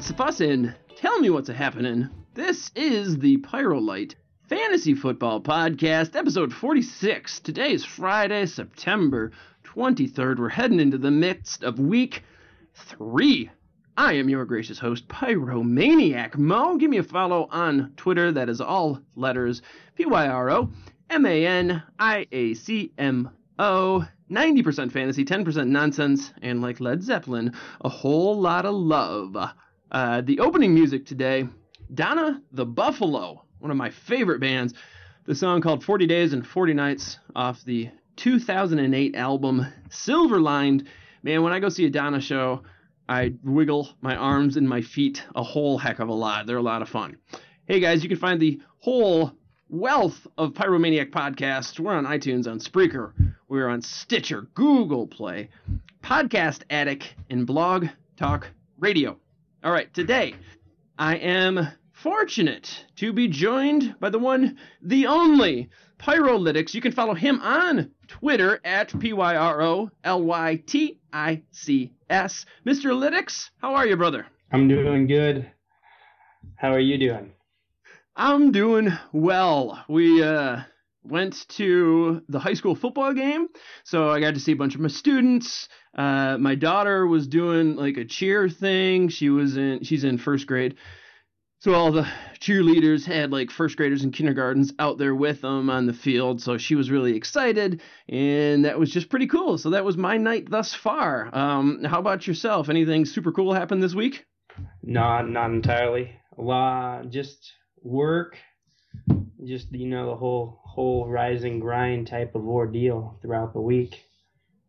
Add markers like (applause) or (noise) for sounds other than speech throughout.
what's fussin'? Tell me what's happening. This is the Pyro Light Fantasy Football Podcast, episode 46. Today is Friday, September 23rd. We're heading into the midst of week three. I am your gracious host, Pyromaniac Mo. Give me a follow on Twitter. That is all letters P Y R O M A N I A C M O. 90% fantasy, 10% nonsense, and like Led Zeppelin, a whole lot of love. Uh, the opening music today, Donna the Buffalo, one of my favorite bands. The song called 40 Days and 40 Nights off the 2008 album Silver Lined. Man, when I go see a Donna show, I wiggle my arms and my feet a whole heck of a lot. They're a lot of fun. Hey guys, you can find the whole wealth of Pyromaniac podcasts. We're on iTunes, on Spreaker, we're on Stitcher, Google Play, Podcast Addict, and Blog Talk Radio. All right, today I am fortunate to be joined by the one, the only Pyrolytics. You can follow him on Twitter at P Y R O L Y T I C S. Mr. Lytics, how are you, brother? I'm doing good. How are you doing? I'm doing well. We uh, went to the high school football game, so I got to see a bunch of my students. Uh, my daughter was doing like a cheer thing. She was in she's in first grade. So all the cheerleaders had like first graders and kindergartens out there with them on the field. So she was really excited, and that was just pretty cool. So that was my night thus far. Um, how about yourself? Anything super cool happened this week? Not not entirely. A lot just work. Just you know the whole whole rise and grind type of ordeal throughout the week.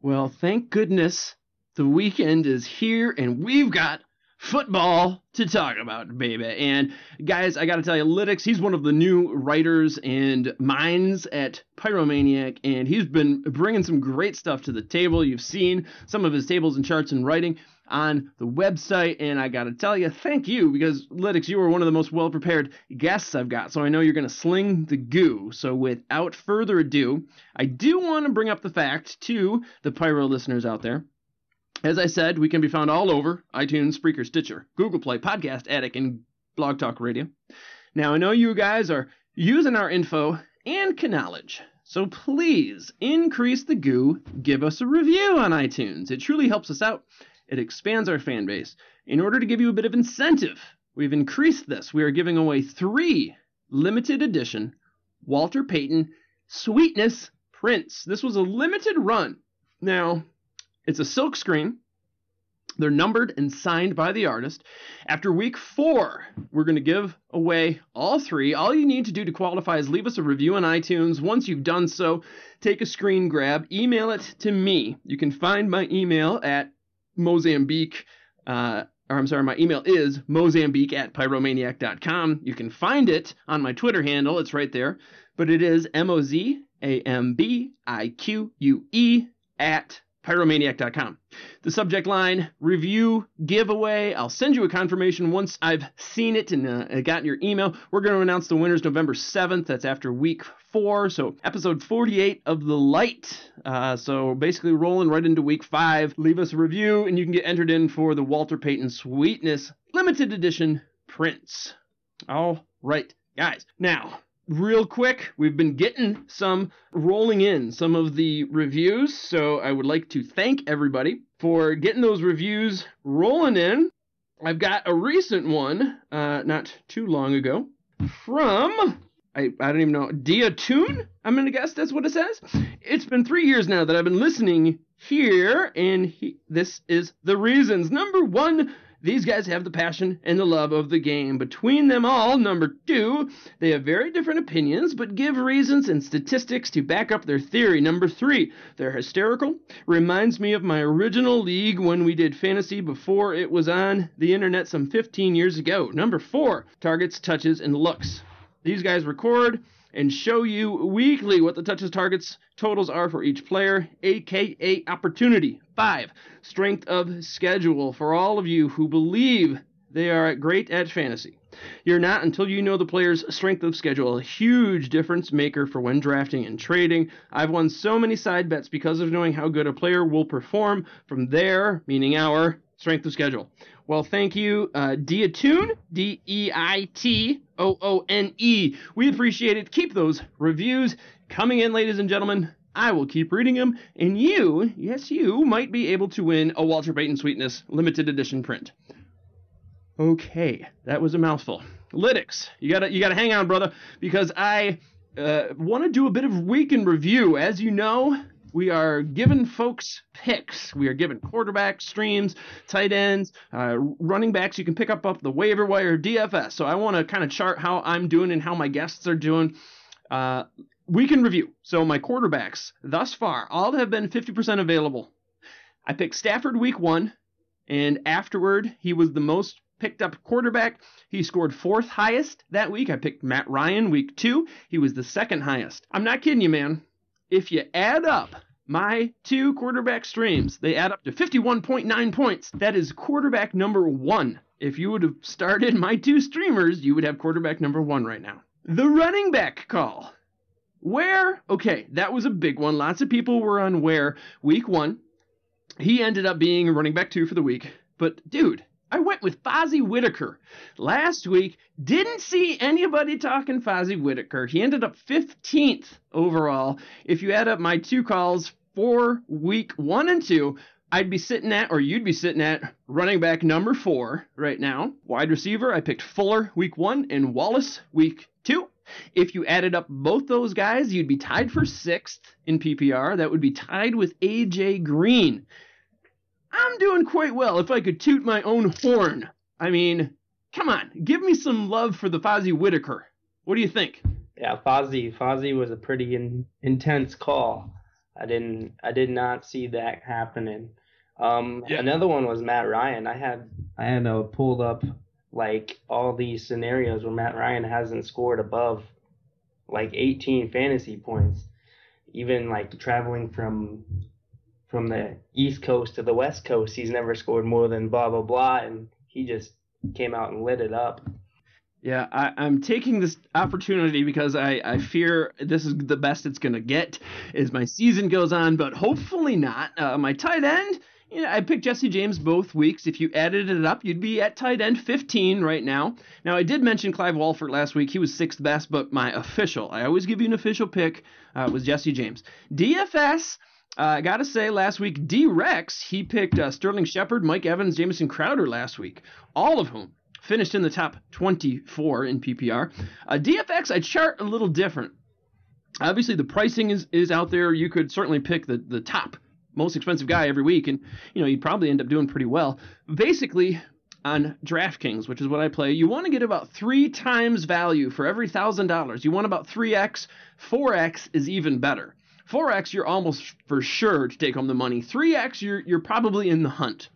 Well, thank goodness the weekend is here and we've got football to talk about, baby. And guys, I got to tell you, Lytics, he's one of the new writers and minds at Pyromaniac, and he's been bringing some great stuff to the table. You've seen some of his tables and charts and writing on the website, and I got to tell you, thank you because Lytics, you were one of the most well prepared guests I've got, so I know you're going to sling the goo. So without further ado, I do want to bring up the fact to the Pyro listeners out there as I said, we can be found all over iTunes, Spreaker, Stitcher, Google Play, Podcast Addict, and Blog Talk Radio. Now, I know you guys are using our info and knowledge, so please increase the goo, give us a review on iTunes. It truly helps us out, it expands our fan base. In order to give you a bit of incentive, we've increased this. We are giving away three limited edition Walter Payton Sweetness prints. This was a limited run. Now, it's a silk screen. They're numbered and signed by the artist. After week four, we're going to give away all three. All you need to do to qualify is leave us a review on iTunes. Once you've done so, take a screen grab, email it to me. You can find my email at Mozambique. Uh, or I'm sorry, my email is mozambique at pyromaniac.com. You can find it on my Twitter handle. It's right there. But it is M O Z A M B I Q U E at pyromaniac.com. The subject line review giveaway. I'll send you a confirmation once I've seen it and uh, gotten your email. We're going to announce the winners November 7th. That's after week four. So, episode 48 of The Light. Uh, so, basically, rolling right into week five. Leave us a review and you can get entered in for the Walter Payton Sweetness limited edition prints. All right, guys. Now, real quick, we've been getting some rolling in some of the reviews, so I would like to thank everybody for getting those reviews rolling in. I've got a recent one, uh, not too long ago, from I, I don't even know Dia Tune. I'm gonna guess that's what it says. It's been three years now that I've been listening here, and he, this is the reasons. Number one, These guys have the passion and the love of the game. Between them all, number two, they have very different opinions, but give reasons and statistics to back up their theory. Number three, they're hysterical. Reminds me of my original league when we did fantasy before it was on the internet some 15 years ago. Number four, targets, touches, and looks. These guys record and show you weekly what the touches, targets, totals are for each player, aka opportunity. Five, strength of schedule for all of you who believe they are great at fantasy. You're not until you know the player's strength of schedule, a huge difference maker for when drafting and trading. I've won so many side bets because of knowing how good a player will perform from their, meaning our strength of schedule. Well, thank you, uh, Diatoon, D E I T O O N E. We appreciate it. Keep those reviews coming in, ladies and gentlemen. I will keep reading them, and you, yes, you, might be able to win a Walter Payton Sweetness limited edition print. Okay, that was a mouthful. Lytics, you gotta you gotta hang on, brother, because I uh, want to do a bit of weekend review. As you know, we are giving folks picks. We are giving quarterback streams, tight ends, uh, running backs. You can pick up up the waiver wire DFS. So I want to kind of chart how I'm doing and how my guests are doing. Uh, week in review. So my quarterbacks thus far all have been 50% available. I picked Stafford week one, and afterward he was the most picked up quarterback. He scored fourth highest that week. I picked Matt Ryan week two. He was the second highest. I'm not kidding you, man. If you add up my two quarterback streams, they add up to 51.9 points. That is quarterback number one. If you would have started my two streamers, you would have quarterback number one right now. The running back call. Where? Okay, that was a big one. Lots of people were on where week one. He ended up being running back two for the week. But dude, I went with Fozzy Whittaker. Last week, didn't see anybody talking Fozzy Whittaker. He ended up 15th overall. If you add up my two calls for week one and two, I'd be sitting at, or you'd be sitting at, running back number four right now. Wide receiver, I picked Fuller week one and Wallace week two. If you added up both those guys, you'd be tied for sixth in PPR. That would be tied with AJ Green. I'm doing quite well if I could toot my own horn. I mean, come on, give me some love for the Fozzy Whittaker. What do you think? Yeah, Fozzy. Fozzy was a pretty in, intense call. I didn't. I did not see that happening. Um, Yeah. Another one was Matt Ryan. I had. I had uh, pulled up like all these scenarios where Matt Ryan hasn't scored above like 18 fantasy points. Even like traveling from from the East Coast to the West Coast, he's never scored more than blah blah blah, and he just came out and lit it up. Yeah, I, I'm taking this opportunity because I, I fear this is the best it's going to get as my season goes on, but hopefully not. Uh, my tight end, you know, I picked Jesse James both weeks. If you added it up, you'd be at tight end 15 right now. Now, I did mention Clive Walford last week. He was sixth best, but my official, I always give you an official pick, uh, was Jesse James. DFS, uh, I got to say, last week, D Rex, he picked uh, Sterling Shepard, Mike Evans, Jamison Crowder last week, all of whom finished in the top 24 in PPR. Uh, DFS, I chart a little different. Obviously, the pricing is, is out there. You could certainly pick the, the top most expensive guy every week, and you know you'd probably end up doing pretty well. Basically, on DraftKings, which is what I play, you want to get about three times value for every thousand dollars. You want about 3x. 4x is even better. 4x, you're almost for sure to take home the money. 3x, you're you're probably in the hunt.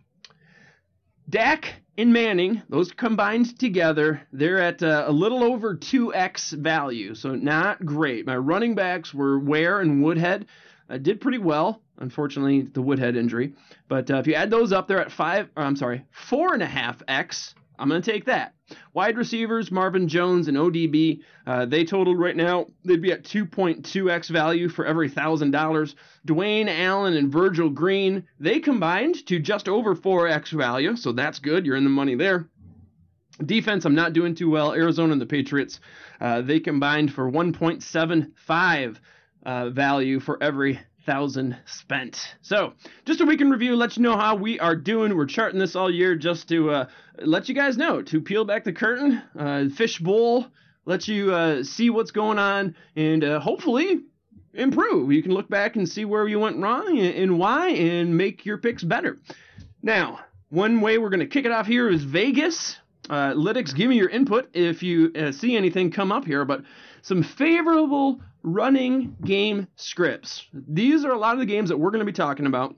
Dak and Manning, those combined together, they're at uh, a little over 2x value, so not great. My running backs were Ware and Woodhead. Uh, did pretty well, unfortunately, the Woodhead injury. But uh, if you add those up, they're at five. I'm sorry, four and a half x. I'm going to take that. Wide receivers, Marvin Jones and ODB, uh, they totaled right now, they'd be at 2.2x value for every $1,000. Dwayne Allen and Virgil Green, they combined to just over 4x value, so that's good. You're in the money there. Defense, I'm not doing too well. Arizona and the Patriots, uh, they combined for 1.75 uh, value for every thousand spent. So, just a week in review. Let you know how we are doing. We're charting this all year just to uh, let you guys know to peel back the curtain, uh, fish bowl, let you uh, see what's going on, and uh, hopefully improve. You can look back and see where you went wrong and, and why, and make your picks better. Now, One way we're going to kick it off here is Vegas. Uh, Lytics, give me your input if you uh, see anything come up here, but some favorable running game scripts. These are a lot of the games that we're going to be talking about.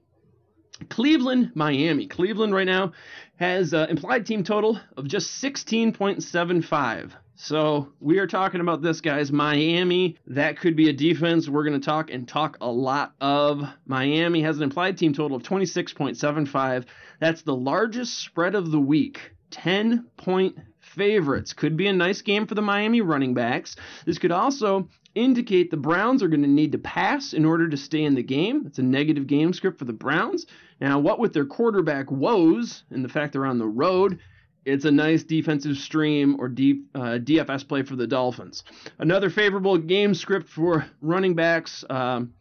Cleveland, Miami. Cleveland right now has uh, implied team total of just 16.75. So we are talking about this, guys. Miami, that could be a defense we're going to talk and talk a lot of. Miami has an implied team total of 26.75. That's the largest spread of the week. 10 point favorites. Could be a nice game for the Miami running backs. This could also indicate the Browns are going to need to pass in order to stay in the game. It's a negative game script for the Browns. Now, what with their quarterback woes and the fact they're on the road, it's a nice defensive stream or D, uh, DFS play for the Dolphins. Another favorable game script for running backs. Um,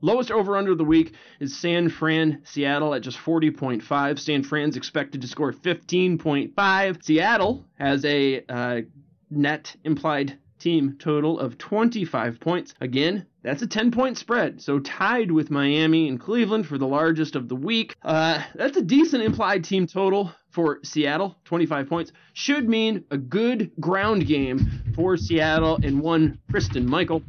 Lowest over under of the week is San Fran Seattle at just 40.5. San Fran's expected to score 15.5. Seattle has a uh, net implied team total of 25 points. Again, that's a 10 point spread, so tied with Miami and Cleveland for the largest of the week. Uh, that's a decent implied team total for Seattle, 25 points. Should mean a good ground game for Seattle and one Christine Michael.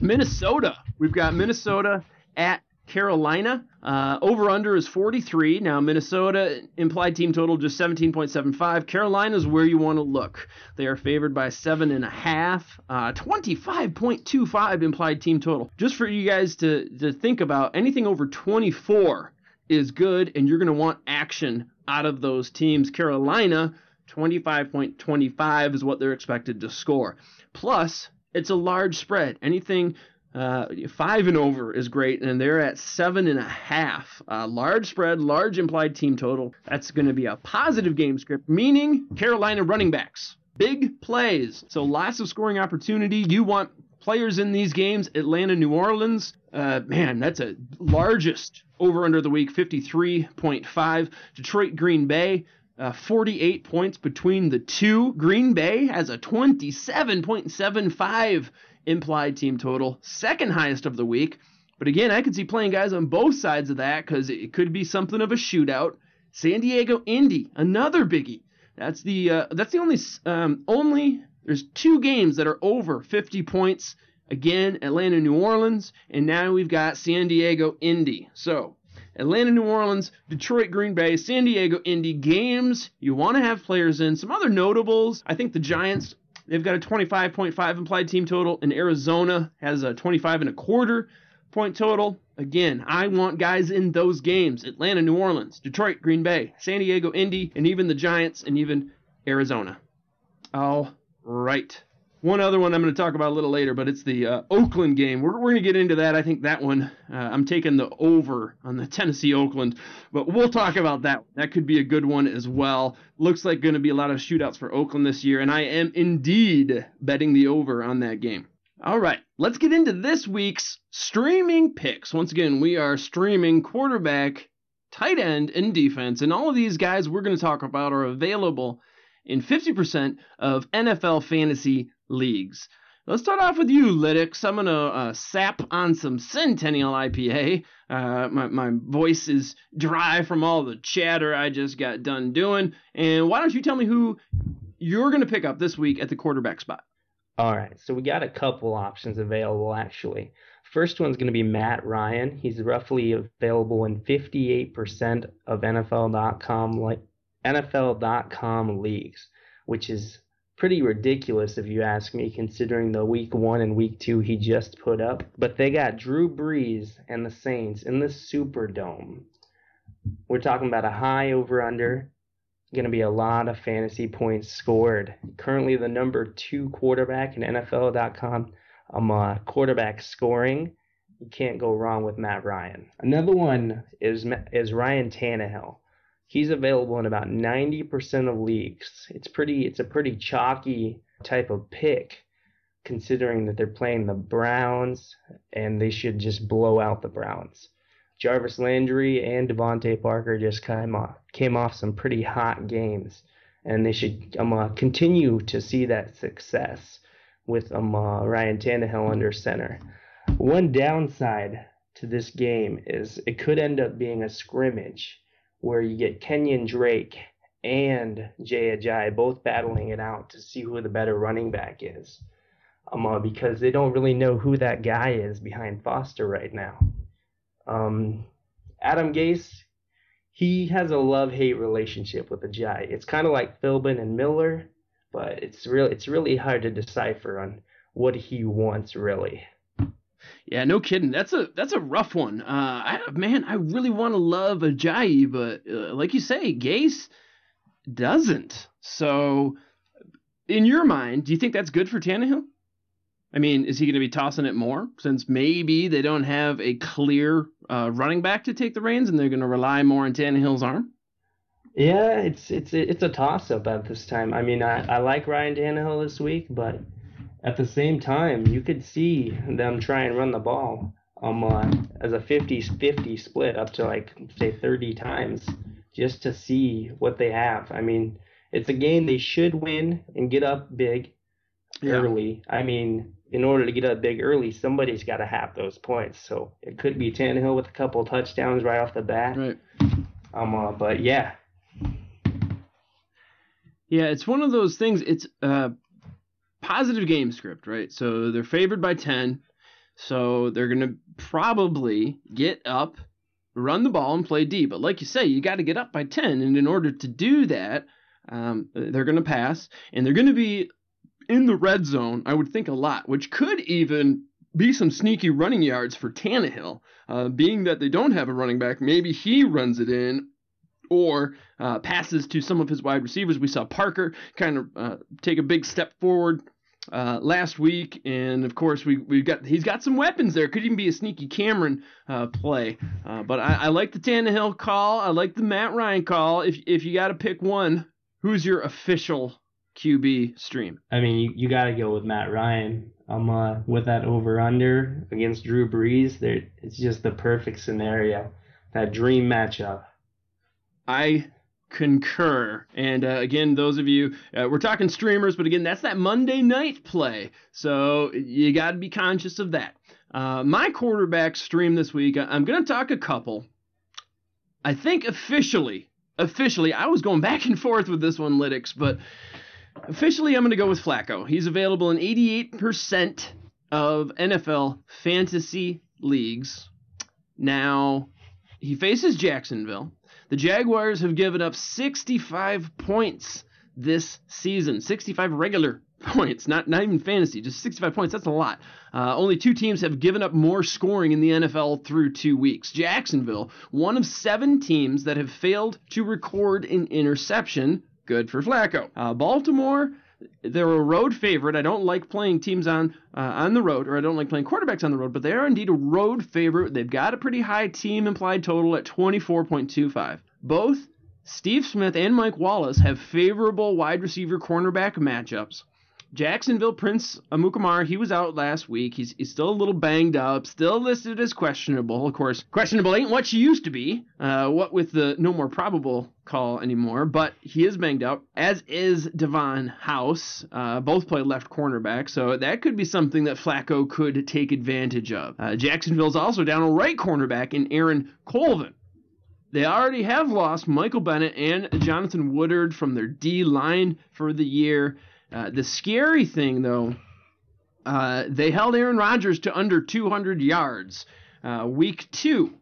Minnesota, we've got Minnesota at Carolina. Uh, over under is 43. Now, Minnesota implied team total just 17.75. Carolina is where you want to look. They are favored by 7.5. Uh, 25.25 implied team total. Just for you guys to, to think about, anything over 24 is good, and you're going to want action out of those teams. Carolina, 25.25 is what they're expected to score. Plus, it's a large spread. Anything uh, five and over is great, and they're at seven and a half. Uh, large spread, large implied team total. That's going to be a positive game script, meaning Carolina running backs. Big plays. So lots of scoring opportunity. You want players in these games. Atlanta, New Orleans. Uh, man, that's a largest over under the week, 53.5. Detroit, Green Bay. Uh, 48 points between the two. Green Bay has a 27.75 implied team total, second highest of the week. But again, I could see playing guys on both sides of that because it could be something of a shootout. San Diego Indy, another biggie. That's the uh, that's the only um, only there's two games that are over 50 points. Again, Atlanta, New Orleans, and now we've got San Diego Indy. So Atlanta, New Orleans, Detroit, Green Bay, San Diego, Indy games you want to have players in. Some other notables, I think the Giants, they've got a 25.5 implied team total, and Arizona has a 25 and a quarter point total. Again, I want guys in those games Atlanta, New Orleans, Detroit, Green Bay, San Diego, Indy, and even the Giants, and even Arizona. All right one other one I'm going to talk about a little later, but it's the uh, Oakland game. We're, we're going to get into that. I think that one, uh, I'm taking the over on the (laughs) Tennessee Oakland, but we'll talk about that. That could be a good one as well. Looks like going to be a lot of shootouts for Oakland this year, and I am indeed betting the over on that game. All right, let's get into this week's streaming picks. Once again, we are streaming quarterback, tight end, and defense, and all of these guys we're going to talk about are available in 50% of NFL fantasy leagues. Let's start off with you, Lytics. I'm to uh, sap on some Centennial IPA. Uh, my, my voice is dry from all the chatter I just got done doing. And why don't you tell me who you're going to pick up this week at the quarterback spot? All right, so we got a couple options available actually. First one's going to be Matt Ryan. He's roughly available in 58% of NFL.com like NFL.com leagues, which is pretty ridiculous if you ask me, considering the week one and week two he just put up. But they got Drew Brees and the Saints in the Superdome. We're talking about a high over under. Going to be a lot of fantasy points scored. Currently, the number two quarterback in NFL.com. Um, a quarterback scoring. You can't go wrong with Matt Ryan. Another one is is Ryan Tannehill he's available in about 90% of leagues. It's pretty it's a pretty chalky type of pick considering that they're playing the Browns and they should just blow out the Browns. Jarvis Landry and DeVante Parker just came off, came off some pretty hot games and they should um, uh, continue to see that success with um, uh, Ryan Tannehill under center. One downside to this game is it could end up being a scrimmage where you get Kenyan Drake and Jay Ajayi both battling it out to see who the better running back is. Um, uh, because they don't really know who that guy is behind Foster right now. Um, Adam Gase, he has a love-hate relationship with Ajayi. It's kind of like Philbin and Miller, but it's really it's really hard to decipher on what he wants really. Yeah, no kidding. That's a that's a rough one. Uh, I, man, I really want to love Ajayi, but uh, like you say, Gase doesn't. So, in your mind, do you think that's good for Tannehill? I mean, is he going to be tossing it more since maybe they don't have a clear uh, running back to take the reins and they're going to rely more on Tannehill's arm? Yeah, it's it's it's a toss up at this time. I mean, I, I like Ryan Tannehill this week, but at the same time, you could see them try and run the ball um uh, as a 50-50 split up to like say 30 times just to see what they have. I mean, it's a game they should win and get up big Yeah. early. I mean, in order to get up big early, somebody's got to have those points. So it could be Tannehill with a couple touchdowns right off the bat. Right. Um, uh, but yeah, Yeah, it's one of those things. It's a positive game script, right? So they're favored by 10. So they're going to probably get up, run the ball, and play D. But like you say, you got to get up by 10. And in order to do that, um, they're going to pass. And they're going to be in the red zone, I would think a lot, which could even be some sneaky running yards for Tannehill. Uh, being that they don't have a running back, maybe he runs it in or uh, passes to some of his wide receivers. We saw Parker kind of uh, take a big step forward uh, last week, and of course we we've got he's got some weapons there. Could even be a sneaky Cameron uh, play. Uh, but I, I like the Tannehill call. I like the Matt Ryan call. If if you got to pick one, who's your official QB stream? I mean, you, you got to go with Matt Ryan. Um, uh, with that over under against Drew Brees, there it's just the perfect scenario, that dream matchup. I concur. And uh, again, those of you, uh, we're talking streamers, but again, that's that Monday night play. So you got to be conscious of that. Uh, my quarterback stream this week, I'm going to talk a couple. I think officially, officially, I was going back and forth with this one, Lytics, but officially I'm going to go with Flacco. He's available in 88% of NFL fantasy leagues. Now, he faces Jacksonville. The Jaguars have given up 65 points this season, 65 regular (laughs) points, not not even fantasy, just 65 points. That's a lot. Uh, only two teams have given up more scoring in the NFL through two weeks. Jacksonville, one of seven teams that have failed to record an interception. Good for Flacco. Uh, Baltimore. They're a road favorite. I don't like playing teams on uh, on the road, or I don't like playing quarterbacks on the road, but they are indeed a road favorite. They've got a pretty high team implied total at 24.25. Both Steve Smith and Mike Wallace have favorable wide receiver cornerback matchups. Jacksonville Prince Amukamara, he was out last week. He's, he's still a little banged up, still listed as questionable. Of course, questionable ain't what she used to be. Uh, what with the no more probable call anymore, but he is banged up, as is Davon House. Uh, both play left cornerback, so that could be something that Flacco could take advantage of. Uh, Jacksonville's also down a right cornerback in Aaron Colvin. They already have lost Michael Bennett and Jonathan Woodard from their D line for the year. Uh, the scary thing, though, uh, they held Aaron Rodgers to under 200 yards. Uh, week two,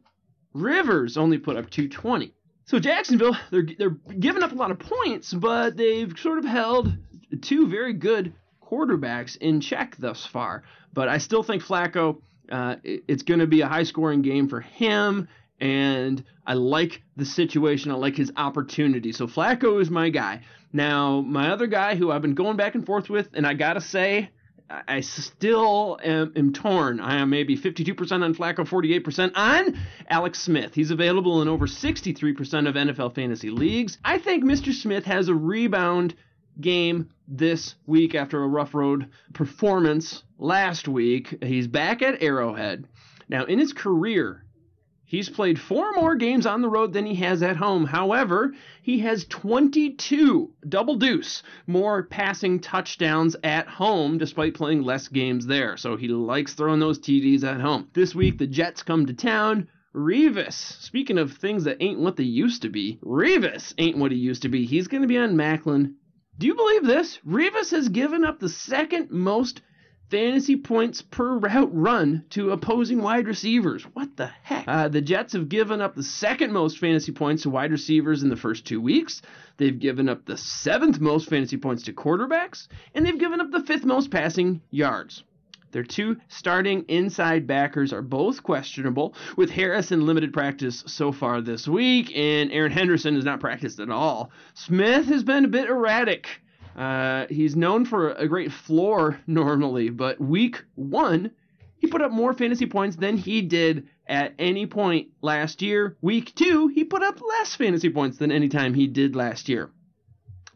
Rivers only put up 220. So Jacksonville, they're they're giving up a lot of points, but they've sort of held two very good quarterbacks in check thus far. But I still think Flacco, uh, it- it's going to be a high-scoring game for him, and I like the situation. I like his opportunity. So Flacco is my guy. Now, my other guy who I've been going back and forth with, and I gotta say, I I still am, am torn. I am maybe 52% on Flacco, 48% on Alex Smith. He's available in over 63% of NFL fantasy leagues. I think Mr. Smith has a rebound game this week after a rough road performance last week. He's back at Arrowhead. Now, in his career, He's played four more games on the road than he has at home. However, he has 22 double deuce more passing touchdowns at home despite playing less games there. So he likes throwing those TDs at home. This week, the Jets come to town. Revis. Speaking of things that ain't what they used to be, Revis ain't what he used to be. He's going to be on Maclin. Do you believe this? Revis has given up the second most fantasy points per route run to opposing wide receivers. What the heck? Uh, the Jets have given up the second most fantasy points to wide receivers in the first two weeks. They've given up the seventh most fantasy points to quarterbacks, and they've given up the fifth most passing yards. Their two starting inside backers are both questionable, with Harris in limited practice so far this week, and Erin Henderson has not practiced at all. Smith has been a bit erratic. Uh, he's known for a great floor (laughs) normally, but week one, he put up more fantasy points than he did at any point last year. Week two, he put up less fantasy points than any time he did last year.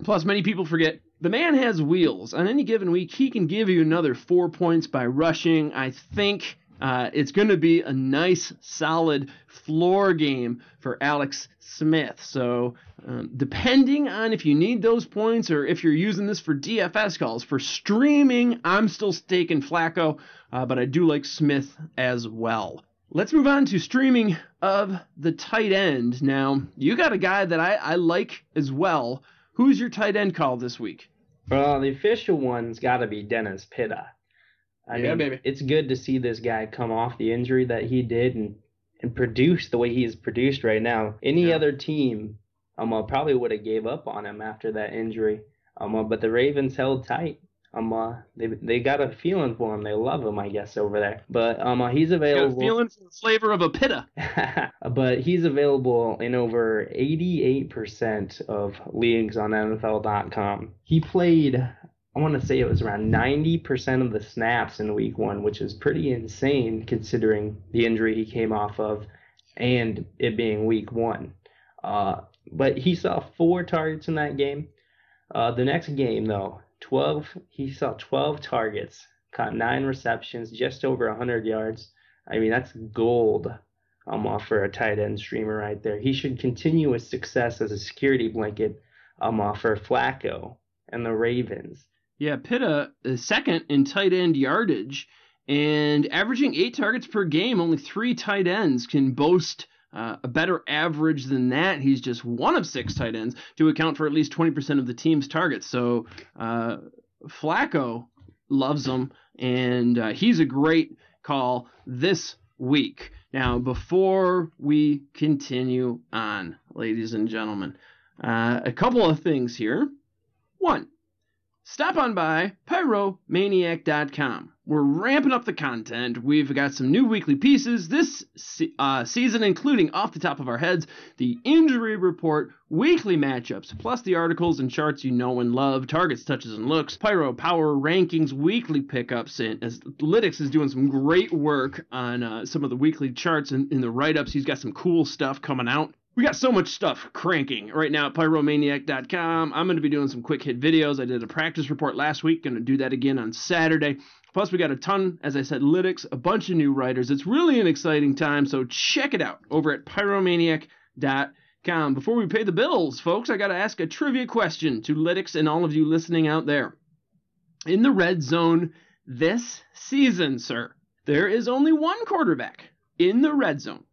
Plus, many people forget the man has wheels. On any given week, he can give you another four points by rushing. I think uh, it's going to be a nice, solid floor game for Alex Smith. So, um, depending on if you need those points or if you're using this for DFS calls, for streaming, I'm still staking Flacco, uh, but I do like Smith as well. Let's move on to streaming of the tight end. Now, you got a guy that I, I like as well. Who's your tight end call this week? Well, the official one's got to be Dennis Pitta. I Yeah, mean, baby. it's good to see this guy come off the injury that he did and and produce the way he's produced right now. Any Yeah. other team, um, uh, probably would have gave up on him after that injury. Um, uh, but the Ravens held tight. Um, uh, they they got a feeling for him. They love him, I guess, over there. But um, uh, he's Got a available. feeling for the flavor of a pitta. (laughs) but he's available in over 88% of leagues on NFL.com. He played, I want to say it was around 90% of the snaps in week one, which is pretty insane considering the injury he came off of and it being week one. Uh, but he saw four targets in that game. Uh, the next game, though, 12, he saw 12 targets, caught nine receptions, just over 100 yards. I mean, that's gold um, off for a tight end streamer right there. He should continue his success as a security blanket um, off for Flacco and the Ravens. Yeah, Pitta is second in tight end yardage and averaging eight targets per game. Only three tight ends can boast uh, a better average than that. He's just one of six tight ends to account for at least 20% of the team's targets. So uh, Flacco loves him, and uh, he's a great call this week. Now, before we continue on, ladies and gentlemen, uh, a couple of things here. One, stop on by pyromaniac.com. We're ramping up the content. We've got some new weekly pieces this uh, season, including off the top of our heads, the injury report, weekly matchups, plus the articles and charts you know and love, targets, touches, and looks, Pyro Power Rankings, weekly pickups, and as Lytics is doing some great work on uh, some of the weekly charts and in the write ups. He's got some cool stuff coming out. We got so much stuff cranking right now at pyromaniac.com. I'm going to be doing some quick hit videos. I did a practice report last week, going to do that again on Saturday. Plus, we got a ton, as I said, lytics, a bunch of new writers. It's really an exciting time, so check it out over at pyromaniac.com. Before we pay the bills, folks, I got to ask a trivia question to lytics and all of you listening out there. In the red zone this season, sir, there is only one quarterback in the red zone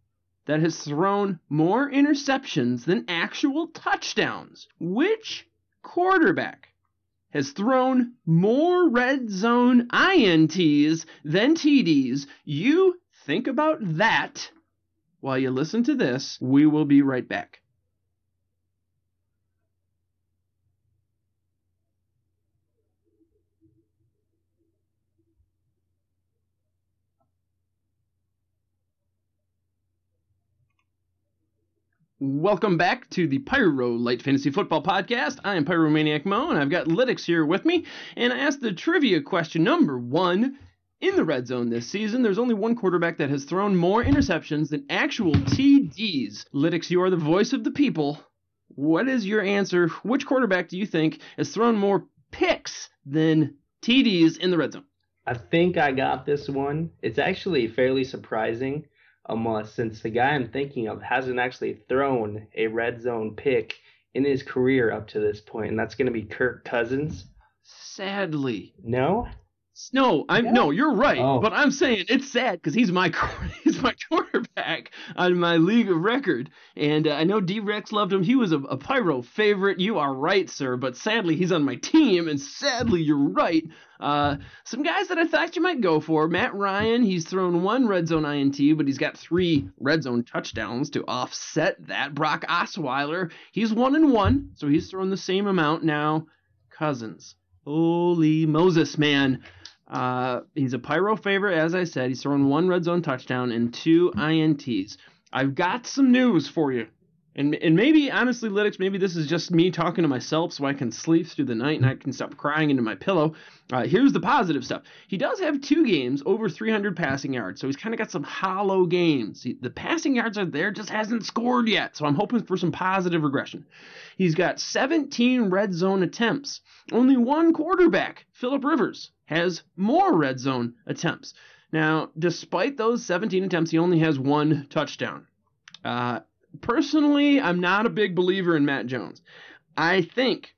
that has thrown more interceptions than actual touchdowns. Which quarterback has thrown more red zone INTs than TDs? You think about that while you listen to this. We will be right back. Welcome back to the Pyro Light Fantasy Football Podcast. I am Pyromaniac Mo, and I've got Lytics here with me. And I asked the trivia question number one. In the red zone this season, there's only one quarterback that has thrown more interceptions than actual TDs. Lytics, you are the voice of the people. What is your answer? Which quarterback do you think has thrown more picks than TDs in the red zone? I think I got this one. It's actually fairly surprising, um, must since the guy I'm thinking of hasn't actually thrown a red zone pick in his career up to this point, and that's going to be Kirk Cousins. Sadly, No? No, I'm Yeah. no, you're right. Oh. But I'm saying it's sad because he's my (laughs) he's my quarterback on my league of record, and uh, I know D Rex loved him. He was a, a pyro favorite. You are right, sir. But sadly, he's on my team, and sadly, you're right. Uh, some guys that I thought you might go for: Matt Ryan. He's thrown one red zone INT, but he's got three red zone touchdowns to offset that. Brock Osweiler. He's one and one, so he's thrown the same amount now. Cousins. Holy Moses, man. Uh, he's a pyro favorite, as I said. He's thrown one red zone touchdown and two INTs. I've got some news for you. And, and maybe, honestly, Lytics, maybe this is just me talking to myself so I can sleep through the night and I can stop crying into my pillow. Uh, here's the positive stuff. He does have two games over 300 passing yards, so he's kind of got some hollow games. He, the passing yards are there, just hasn't scored yet, so I'm hoping for some positive regression. He's got 17 red zone attempts. Only one quarterback, Philip Rivers, has more red zone attempts. Now, despite those 17 attempts, he only has one touchdown. Uh, personally, I'm not a big believer in Matt Jones. I think,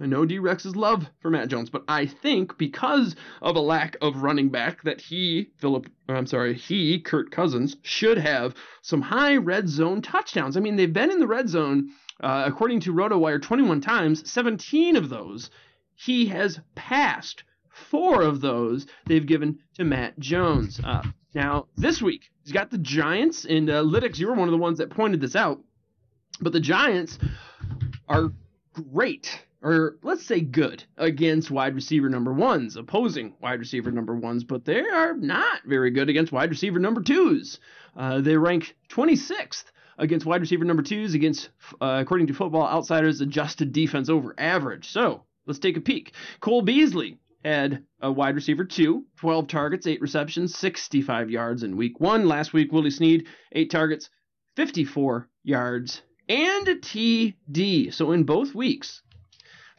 I know D Rex's love for Matt Jones, but I think because of a lack of running back that he, Philip, I'm sorry, he, Kurt Cousins, should have some high red zone touchdowns. I mean, they've been in the red zone, uh, according to RotoWire, 21 times. 17 of those he has passed. Four of those they've given to Matt Jones. Uh, now, this week, he's got the Giants, and uh, Lytics, you were one of the ones that pointed this out. But the Giants are great, or let's say good, against wide receiver number ones, opposing wide receiver number ones, but they are not very good against wide receiver number twos. Uh, they rank 26th against wide receiver number twos, against, uh, according to Football Outsiders, adjusted defense over average. So let's take a peek. Cole Beasley had a wide receiver two, 12 targets, 8 receptions, 65 yards in week one. Last week, Willie Snead, 8 targets, 54 yards, and a TD. So in both weeks,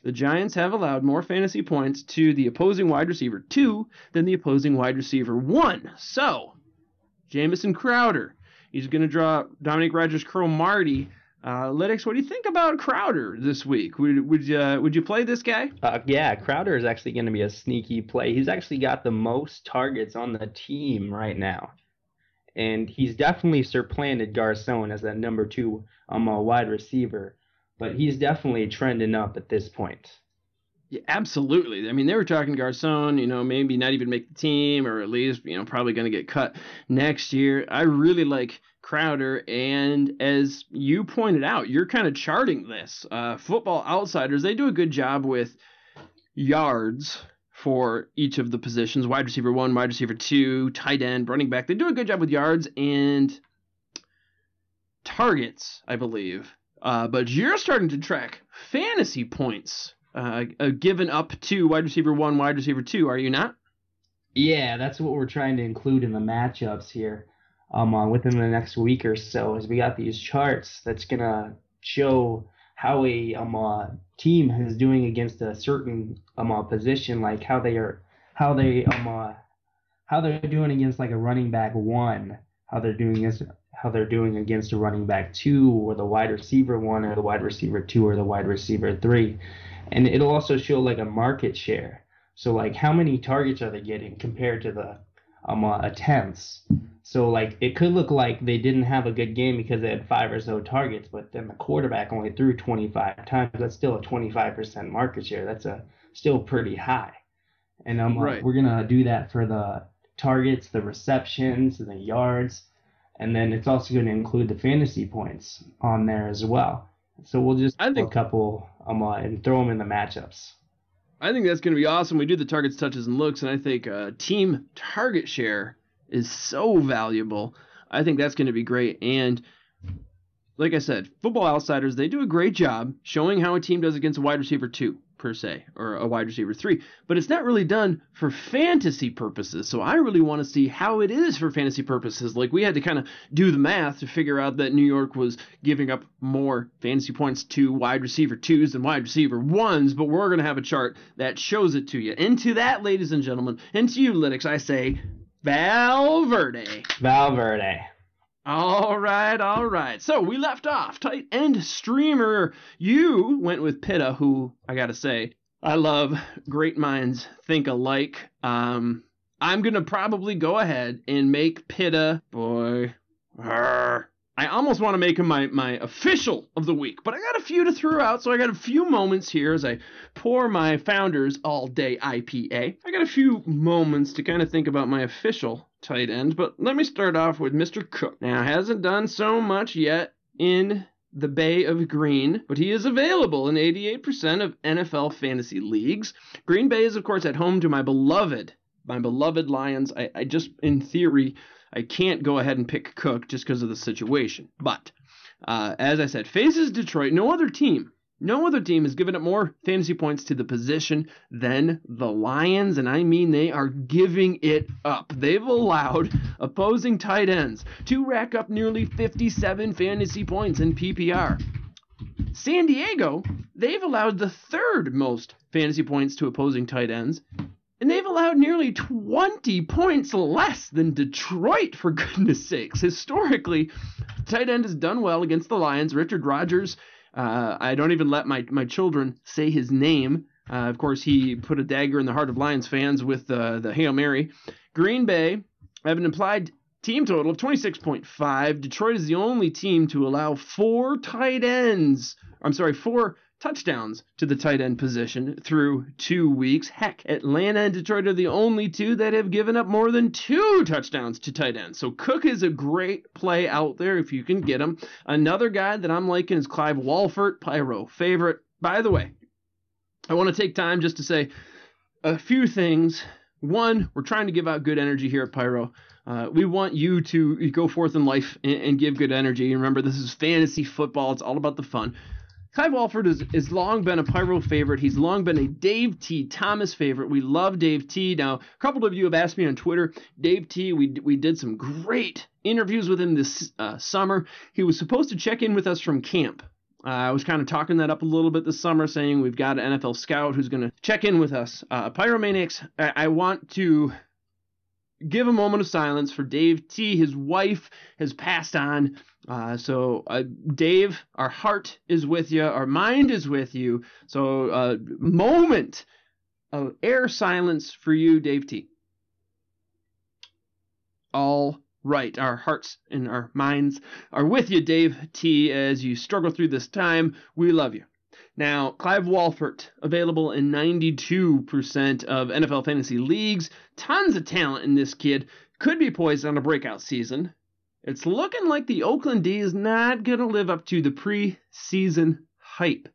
the Giants have allowed more fantasy points to the opposing wide receiver two than the opposing wide receiver one. So, Jamison Crowder, he's going to draw Dominic Rogers Marty. Uh, what do you think about Crowder this week? Would would you uh, would you play this guy? Uh, yeah, Crowder is actually going to be a sneaky play. He's actually got the most targets on the team right now, and he's definitely supplanted Garcon as that number two um, uh, wide receiver. But he's definitely trending up at this point. Yeah, absolutely. I mean, they were talking Garcon, you know, maybe not even make the team, or at least, you know, probably going to get cut next year. I really like Crowder, and as you pointed out, you're kind of charting this. Uh, football Outsiders, they do a good job with yards for each of the positions wide receiver one, wide receiver two, tight end, running back. They do a good job with yards and targets, I believe. Uh, but you're starting to track fantasy points uh, uh, given up to wide receiver one, wide receiver two, are you not? Yeah, that's what we're trying to include in the matchups here um, uh, within the next week or so. As we got these charts that's gonna show how a um, uh, team is doing against a certain um, uh, position, like how they are, how they um, uh, how they're doing against like a running back one, how they're doing against how they're doing against a running back two, or the wide receiver one, or the wide receiver two, or the wide receiver three, and it'll also show like a market share. So like how many targets are they getting compared to the um uh, attempts? So like it could look like they didn't have a good game because they had five or so targets, but then the quarterback only threw 25 times. That's still a 25% market share. That's a still pretty high. And um, uh, Right. we're gonna do that for the targets, the receptions, and the yards, and then it's also going to include the fantasy points on there as well. So we'll just I think- a couple um uh, and throw them in the matchups. I think that's going to be awesome. We do the targets, touches, and looks, and I think uh, team target share is so valuable. I think that's going to be great. And like I said, Football Outsiders, they do a great job showing how a team does against a wide receiver two, per se, or a wide receiver three. But it's not really done for fantasy purposes. So I really want to see how it is for fantasy purposes. Like we had to kind of do the math to figure out that New York was giving up more fantasy points to wide receiver twos than wide receiver ones. But we're going to have a chart that shows it to you. And to that, ladies and gentlemen, and to you, Lytics, I say Valverde. Valverde. All right, all right. So we left off tight end streamer. You went with Pitta, who I gotta say I love great minds think alike. Um, I'm gonna probably go ahead and make Pitta boy. Arr. I almost want to make him my, my official of the week, but I got a few to throw out, so I got a few moments here as I pour my Founders All Day IPA. I got a few moments to kind of think about my official tight end, but let me start off with Mr. Cook. Now, hasn't done so much yet in the Bay of Green, but he is available in 88% of NFL fantasy leagues. Green Bay is, of course, at home to my beloved, my beloved Lions. I, I just, in theory, I can't go ahead and pick Cook just because of the situation. But uh, as I said, faces Detroit. No other team, no other team has given up more fantasy points to the position than the Lions, and I mean they are giving it up. They've allowed opposing tight ends to rack up nearly 57 fantasy points in PPR. San Diego, they've allowed the third most fantasy points to opposing tight ends and they've allowed nearly 20 points less than Detroit, for goodness sakes. Historically, tight end has done well against the Lions. Richard Rodgers, uh, I don't even let my, my children say his name. Uh, of course, he put a dagger in the heart of Lions fans with uh, the Hail Mary. Green Bay have an implied team total of 26.5. Detroit is the only team to allow four tight ends. I'm sorry, four touchdowns to the tight end position through two weeks. Heck, Atlanta and Detroit are the only two that have given up more than two touchdowns to tight ends. So Cook is a great play out there if you can get him. Another guy that I'm liking is Clive Walford, Pyro favorite. By the way, I want to take time just to say a few things. One, we're trying to give out good energy here at Pyro. Uh, we want you to go forth in life and, and, give good energy. Remember, this is fantasy football. It's all about the fun. Clive Walford has, has long been a Pyro favorite. He's long been a Dave T. Thomas favorite. We love Dave T. Now, a couple of you have asked me on Twitter, Dave T. We we did some great interviews with him this uh, summer. He was supposed to check in with us from camp. Uh, I was kind of talking that up a little bit this summer, saying we've got an NFL scout who's going to check in with us. Uh, Pyromaniacs, I, I want to give a moment of silence for Dave T. His wife has passed on. Uh, so, uh, Dave, our heart is with you, our mind is with you. So, uh, moment of air silence for you, Dave T. All right, our hearts and our minds are with you, Dave T, as you struggle through this time. We love you. Now, Clive Walford, available in 92% of NFL fantasy leagues. Tons of talent in this kid. Could be poised on a breakout season. It's looking like the Oakland D is not going to live up to the preseason hype.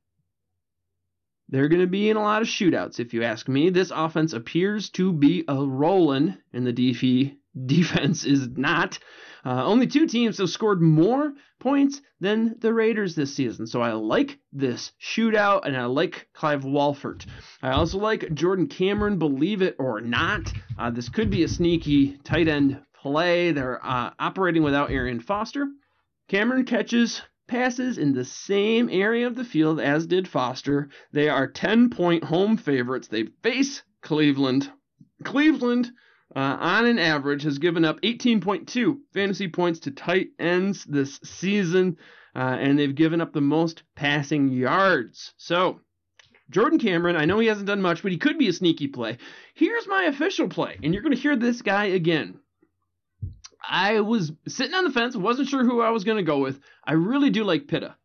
They're going to be in a lot of shootouts, if you ask me. This offense appears to be a rolling, and the DF defense is not. Uh, only two teams have scored more points than the Raiders this season. So I like this shootout, and I like Clive Walford. I also like Jordan Cameron, believe it or not. Uh, this could be a sneaky tight end play. They're uh, operating without Arian Foster. Cameron catches passes in the same area of the field as did Foster. They are 10 point home favorites. They face Cleveland. Cleveland uh, on an average, has given up 18.2 fantasy points to tight ends this season, uh, and they've given up the most passing yards. So, Jordan Cameron, I know he hasn't done much, but he could be a sneaky play. Here's my official play, and you're going to hear this guy again. I was sitting on the fence, wasn't sure who I was going to go with. I really do like Pitta.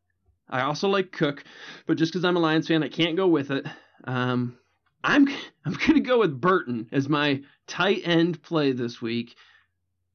I also like Cook, but just because I'm a Lions fan, I can't go with it. Um, I'm I'm gonna go with Burton as my tight end play this week.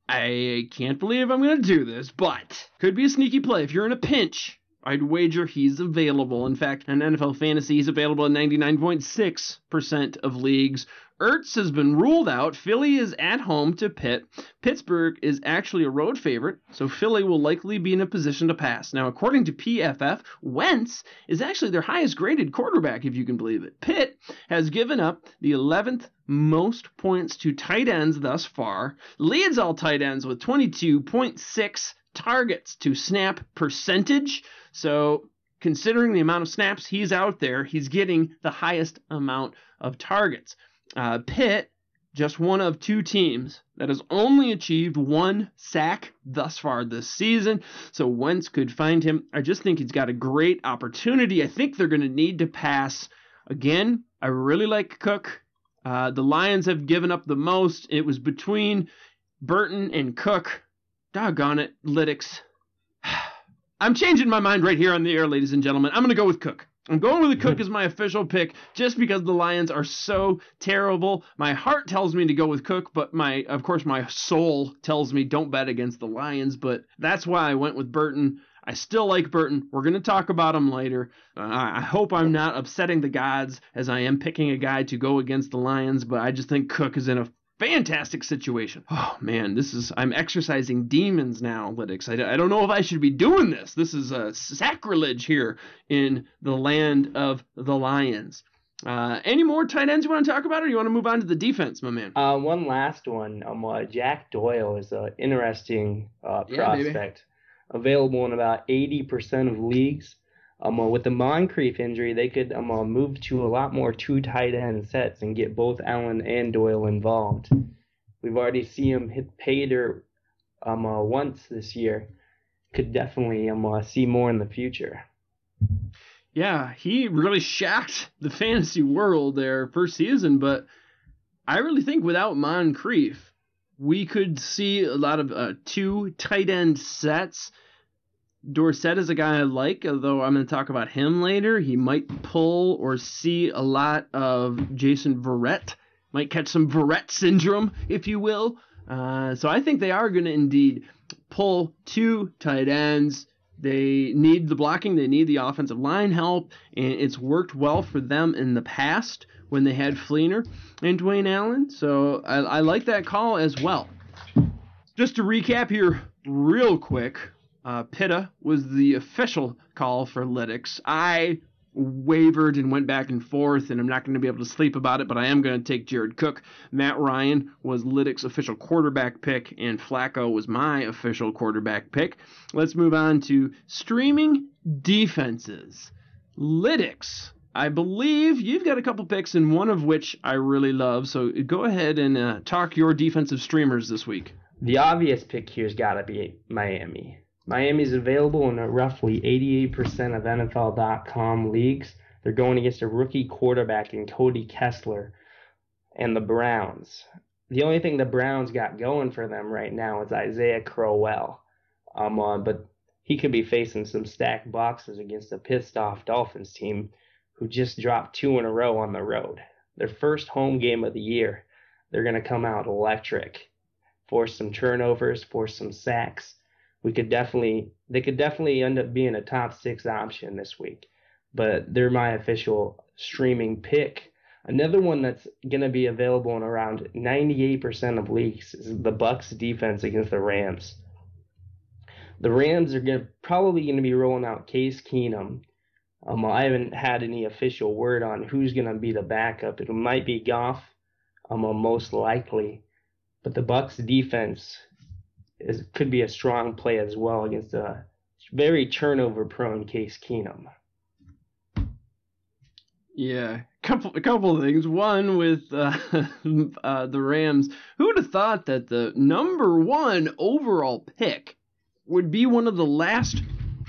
I can't believe I'm gonna do this, but could be a sneaky play. If you're in a pinch, I'd wager he's available. In fact, in NFL Fantasy, he's available in 99.6% of leagues. Ertz has been ruled out. Philly is at home to Pitt. Pittsburgh is actually a road favorite, so Philly will likely be in a position to pass. Now, according to PFF, Wentz is actually their highest graded quarterback, if you can believe it. Pitt has given up the 11th most points to tight ends thus far, leads all tight ends with 22.6 targets to snap percentage. So, considering the amount of snaps he's out there, he's getting the highest amount of targets. Uh, Pitt, just one of two teams that has only achieved one sack thus far this season. So Wentz could find him. I just think he's got a great opportunity. I think they're going to need to pass again. I really like Cook. Uh, the Lions have given up the most. It was between Burton and Cook. Doggone it, Lytics. I'm changing my mind right here on the air, ladies and gentlemen. I'm going to go with Cook. I'm going with the Cook (laughs) as my official pick just because the Lions are so terrible. My heart tells me to go with Cook, but my of course my soul tells me don't bet against the Lions, but that's why I went with Burton. I still like Burton. We're going to talk about him later. Uh, I hope I'm not upsetting the gods as I am picking a guy to go against the Lions, but I just think Cook is in a fantastic situation. Oh man, this is I'm exercising demons now, Lytics. I, I don't know if I should be doing this. This is a sacrilege here in the land of the Lions. Uh, any more tight ends you want to talk about, or you want to move on to the defense, my man? Uh, one last one. Um, uh, Jack Doyle is an interesting uh, Yeah, prospect, available in about 80% of leagues. Um, with the Moncrief injury, they could um, uh, move to a lot more two tight end sets and get both Allen and Doyle involved. We've already seen him hit Pater um, uh, once this year. Could definitely um, uh, see more in the future. Yeah, he really shocked the fantasy world there first season, but I really think without Moncrief, we could see a lot of uh, two tight end sets. Dorsett is a guy I like, although I'm going to talk about him later. He might pull or see a lot of Jason Verrett, might catch some Verrett syndrome, if you will. Uh, so I think they are going to indeed pull two tight ends. They need the blocking, they need the offensive line help, and it's worked well for them in the past when they had Fleener and Dwayne Allen. So I, I like that call as well. Just to recap here, real quick, uh, Pitta was the official call for Lytics. I wavered and went back and forth, and I'm not going to be able to sleep about it, but I am going to take Jared Cook. Matt Ryan was Lytics' official quarterback pick, and Flacco was my official quarterback pick. Let's move on to streaming defenses. Lytics. I believe you've got a couple picks, and one of which I really love. So go ahead and uh, talk your defensive streamers this week. The obvious pick here's got to be Miami. Miami's available in roughly 88% of NFL.com leagues. They're going against a rookie quarterback in Cody Kessler and the Browns. The only thing the Browns got going for them right now is Isaiah Crowell. Um, uh, but he could be facing some stacked boxes against a pissed off Dolphins team who just dropped two in a row on the road. Their first home game of the year. They're going to come out electric, force some turnovers, force some sacks we could definitely they could definitely end up being a top six option this week. But they're my official streaming pick. Another one that's going to be available in around 98% of leagues is the Bucks defense against the Rams. The Rams are to, probably going to be rolling out Case Keenum. Um, I haven't had any official word on who's going to be the backup. It might be Goff, um, most likely. But the Bucks defense is could be a strong play as well against a very turnover prone Case Keenum. Yeah, couple a couple of things. One with uh, (laughs) uh, the Rams. Who would have thought that the number one overall pick would be one of the last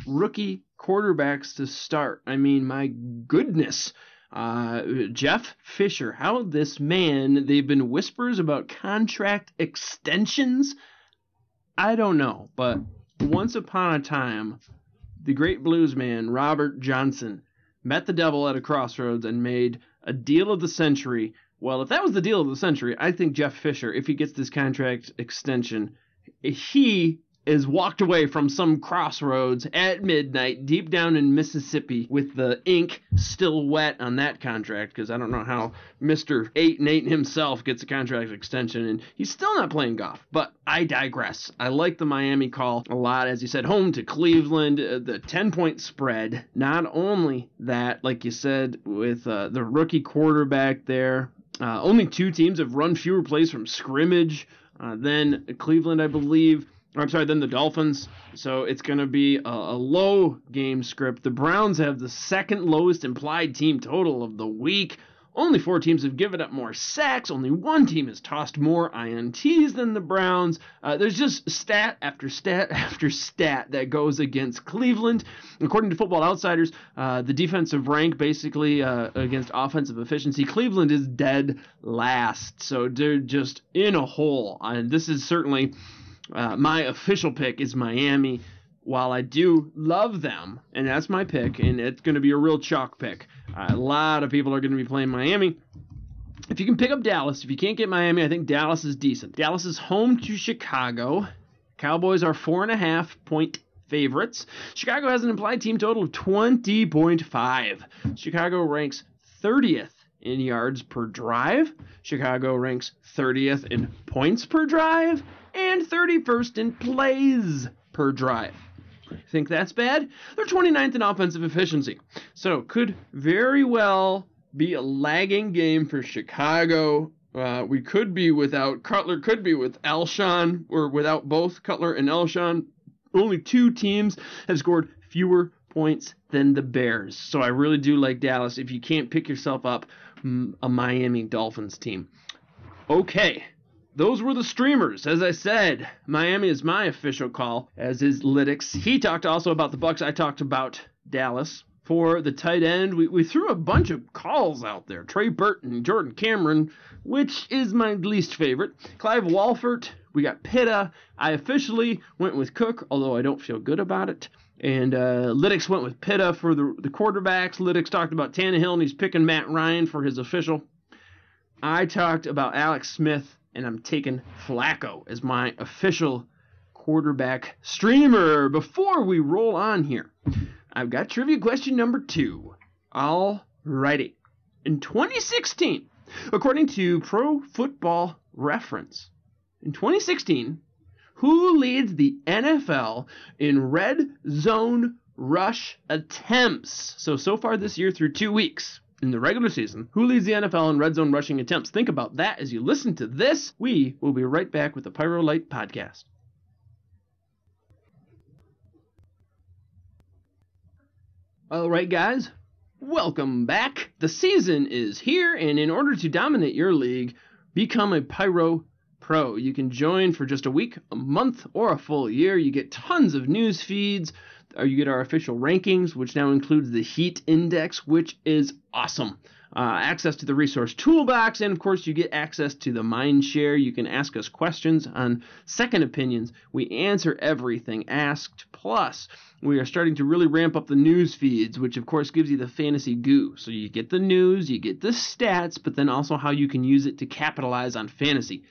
rookie quarterbacks to start? I mean, my goodness. Uh, Jeff Fisher, how this man, they've been whispers about contract extensions. I don't know, but once upon a time, the great blues man, Robert Johnson, met the devil at a crossroads and made a deal of the century. Well, if that was the deal of the century, I think Jeff Fisher, if he gets this contract extension, he is walked away from some crossroads at midnight deep down in Mississippi with the ink still wet on that contract because I don't know how Mr. 8 and 8 himself gets a contract extension and he's still not playing golf. But I digress. I like the Miami call a lot. As you said, home to Cleveland, uh, the 10 point spread. Not only that, like you said, with uh, the rookie quarterback there, uh, only two teams have run fewer plays from scrimmage uh, than Cleveland, I believe. I'm sorry, then the Dolphins. So it's going to be a, a, low game script. The Browns have the second lowest implied team total of the week, Only four teams have given up more sacks. Only one team has tossed more INTs than the Browns. Uh, there's just stat after stat (laughs) after stat that goes against Cleveland. According to Football Outsiders, uh, the defensive rank basically uh, against offensive efficiency, Cleveland is dead last. So they're just in a hole. And this is certainly uh, my official pick is Miami while I do love them, and that's my pick, and it's going to be a real chalk pick, uh, a lot of people are going to be playing Miami. If you can pick up Dallas, if you can't get Miami, I think Dallas is decent. Dallas is home to Chicago. Cowboys are four and a half point favorites. Chicago has an implied team total of 20.5. Chicago ranks 30th in yards per drive. Chicago ranks 30th in points per drive and 31st in plays per drive. Think that's bad? They're 29th in offensive efficiency. So could very well be a lagging game for Chicago. Uh, we could be without Cutler, could be with Alshon, or without both Cutler and Alshon. Only two teams have scored fewer points than the Bears. So I really do like Dallas if you can't pick yourself up a Miami Dolphins team. Okay, those were the streamers. As I said, Miami is my official call, as is Lytics. He talked also about the Bucks. I talked about Dallas. For the tight end, we, we threw a bunch of calls out there. Trey Burton, Jordan Cameron, which is my least favorite. Clive Walford, we got Pitta. I officially went with Cook, although I don't feel good about it. And uh, Lytics went with Pitta for the, the quarterbacks. Lytics talked about Tannehill, and he's picking Matt Ryan for his official. I talked about Alex Smith and I'm taking Flacco as my official quarterback streamer. Before we roll on here, I've got trivia question number two. Alrighty. In 2016, according to Pro Football Reference, in 2016, who leads the NFL in red zone rush attempts? So, so far this year through two weeks in the regular season, who leads the NFL in red zone rushing attempts? Think about that as you listen to this. We will be right back with the Pyro Light podcast. All right, guys, welcome back. The season is here, and in order to dominate your league, become a Pyro Pro. You can join for just a week, a month, or a full year. You get tons of news feeds you get our official rankings, which now includes the heat index, which is awesome. Uh, access to the resource toolbox, and of course, you get access to the mind share. You can ask us questions on second opinions. We answer everything asked. Plus, we are starting to really ramp up the news feeds, which of course gives you the fantasy goo. So you get the news, you get the stats, but then also how you can use it to capitalize on fantasy.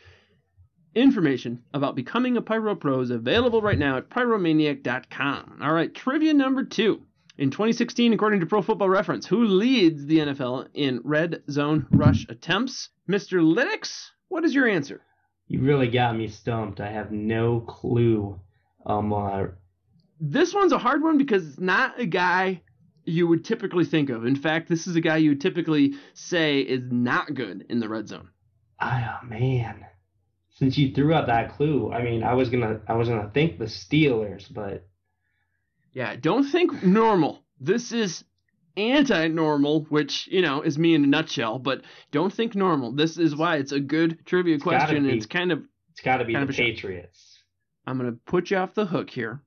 Information about becoming a Pyro Pro is available right now at pyromaniac.com. All right, trivia number two. In 2016, according to Pro Football Reference, who leads the NFL in red zone rush attempts? Mr. Lytics, what is your answer? You really got me stumped. I have no clue. Um, uh, this one's a hard one because it's not a guy you would typically think of. In fact, this is a guy you would typically say is not good in the red zone. Oh man since you threw out that clue, I mean, I was gonna I was gonna think the Steelers, but yeah, don't think normal. This is anti-normal, which you know is me in a nutshell. But don't think normal. This is why it's a good trivia it's question. Be, it's kind of it's got to be the Patriots. I'm gonna put you off the hook here.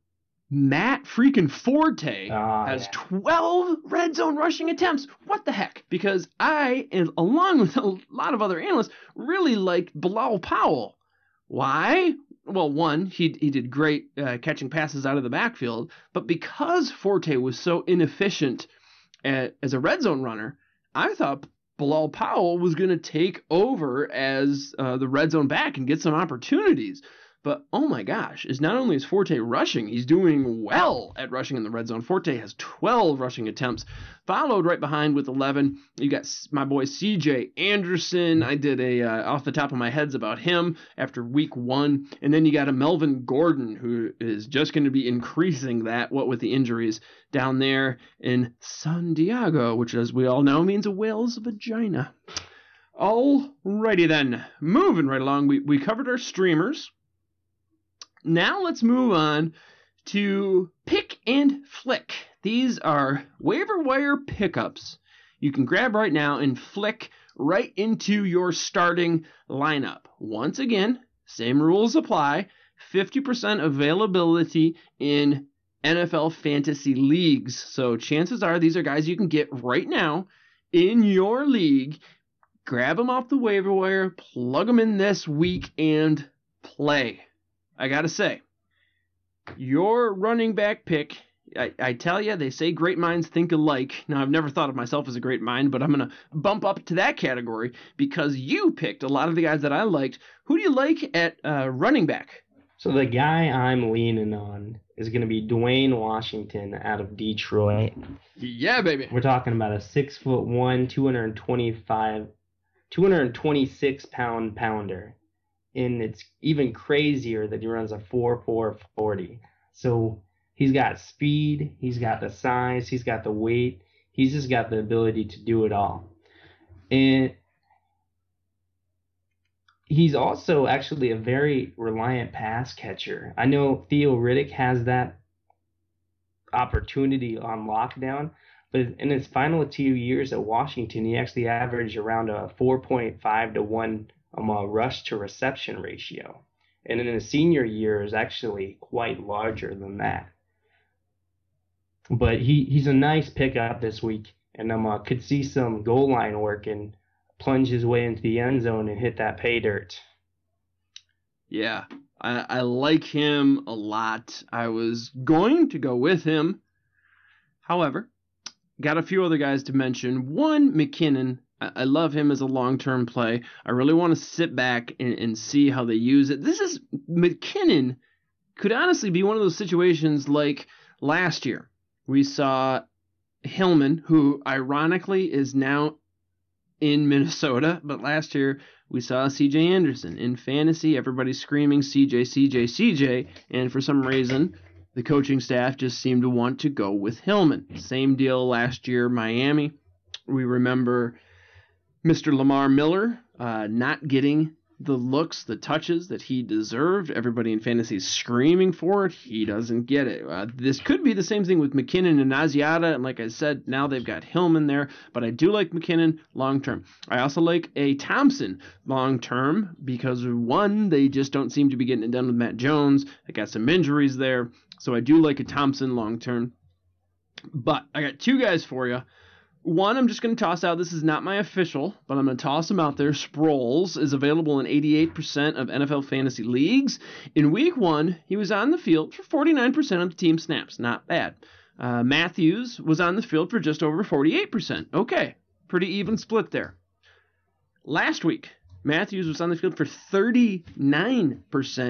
Matt freaking Forte oh, has yeah. 12 red zone rushing attempts. What the heck? Because I, and along with a lot of other analysts, really liked Bilal Powell. Why? Well, one, he he did great uh, catching passes out of the backfield, but because Forte was so inefficient at, as a red zone runner, I thought Bilal Powell was going to take over as uh, the red zone back and get some opportunities. But oh my gosh, is not only is Forte rushing, he's doing well at rushing in the red zone. Forte has 12 rushing attempts, followed right behind with 11. You got my boy CJ Anderson. I did a uh, off the top of my heads about him after week one, and then you got a Melvin Gordon who is just going to be increasing that. What with the injuries down there in San Diego, which as we all know means a whale's vagina. Alrighty then, moving right along. We we covered our streamers. Now let's move on to pick and flick. These are waiver wire pickups you can grab right now and flick right into your starting lineup. Once again, same rules apply 50% availability in NFL fantasy leagues. So chances are these are guys you can get right now in your league. Grab them off the waiver wire, plug them in this week, and play. I got to say, your running back pick I, I, tell you, they say great minds think alike. Now, I've never thought of myself as a great mind, but I'm going to bump up to that category because you picked a lot of the guys that I liked. Who do you like at uh, running back? So, the guy I'm leaning on is going to be Dwayne Washington out of Detroit. Yeah, baby. We're talking about a six foot one, 225, 226 pound pounder. And it's even crazier that he runs a 4 4 40. So, He's got speed, he's got the size, he's got the weight, he's just got the ability to do it all. And he's also actually a very reliant pass catcher. I know Theo Riddick has that opportunity on lockdown, but in his final two years at Washington, he actually averaged around a 4.5 to 1 um, rush to reception ratio. And in his senior year is actually quite larger than that. But he, he's a nice pickup this week, and um, uh, could see some goal line work and plunge his way into the end zone and hit that pay dirt. Yeah, I, I like him a lot. I was going to go with him. However, got a few other guys to mention. One, McKinnon. I, love him as a long term play. I really want to sit back and, and see how they use it. This is McKinnon could honestly be one of those situations like last year we saw Hillman, who ironically is now in Minnesota, but last year we saw CJ Anderson. In fantasy, everybody's screaming CJ, CJ, CJ, and for some reason, the coaching staff just seemed to want to go with Hillman. Same deal last year, Miami. We remember Mr. Lamar Miller uh, not getting the looks, the touches that he deserved. Everybody in fantasy is screaming for it. He doesn't get it. Uh, this could be the same thing with McKinnon and Asiata. And like I said, now they've got Hillman there. But I do like McKinnon long term. I also like a Thompson long term because one, they just don't seem to be getting it done with Matt Jones. They got some injuries there. So I do like a Thompson long term. But I got two guys for you one, I'm just going to toss out. This is not my official, but I'm going to toss him out there. Sproles is available in 88% of NFL fantasy leagues. In week one, he was on the field for 49% of the team snaps. Not bad. Uh, Matthews was on the field for just over 48%. Okay, pretty even split there. Last week, Matthews was on the field for 39%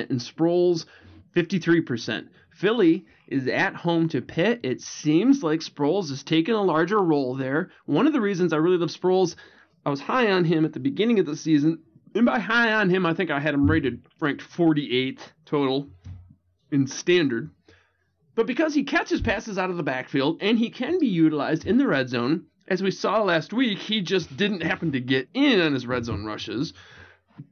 and Sproles 53%. Philly is at home to Pitt. It seems like Sproles is taking a larger role there. One of the reasons I really love Sproles, I was high on him at the beginning of the season. And by high on him, I think I had him rated ranked 48th total in standard. But because he catches passes out of the backfield and he can be utilized in the red zone, as we saw last week, he just didn't happen to get in on his red zone rushes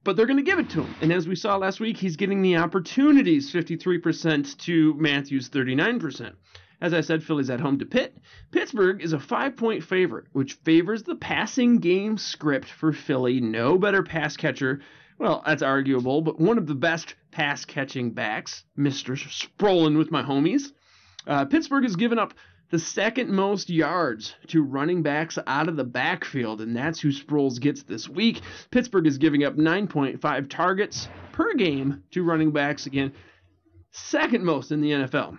but they're going to give it to him. And as we saw last week, he's getting the opportunities 53% to Matthews 39%. As I said, Philly's at home to Pitt. Pittsburgh is a five point favorite, which favors the passing game script for Philly. No better pass catcher. Well, that's arguable, but one of the best pass catching backs, Mr. Sprolin with my homies. Uh, Pittsburgh has given up the second most yards to running backs out of the backfield, and that's who Sproles gets this week. Pittsburgh is giving up 9.5 targets per game to running backs, again, second most in the NFL.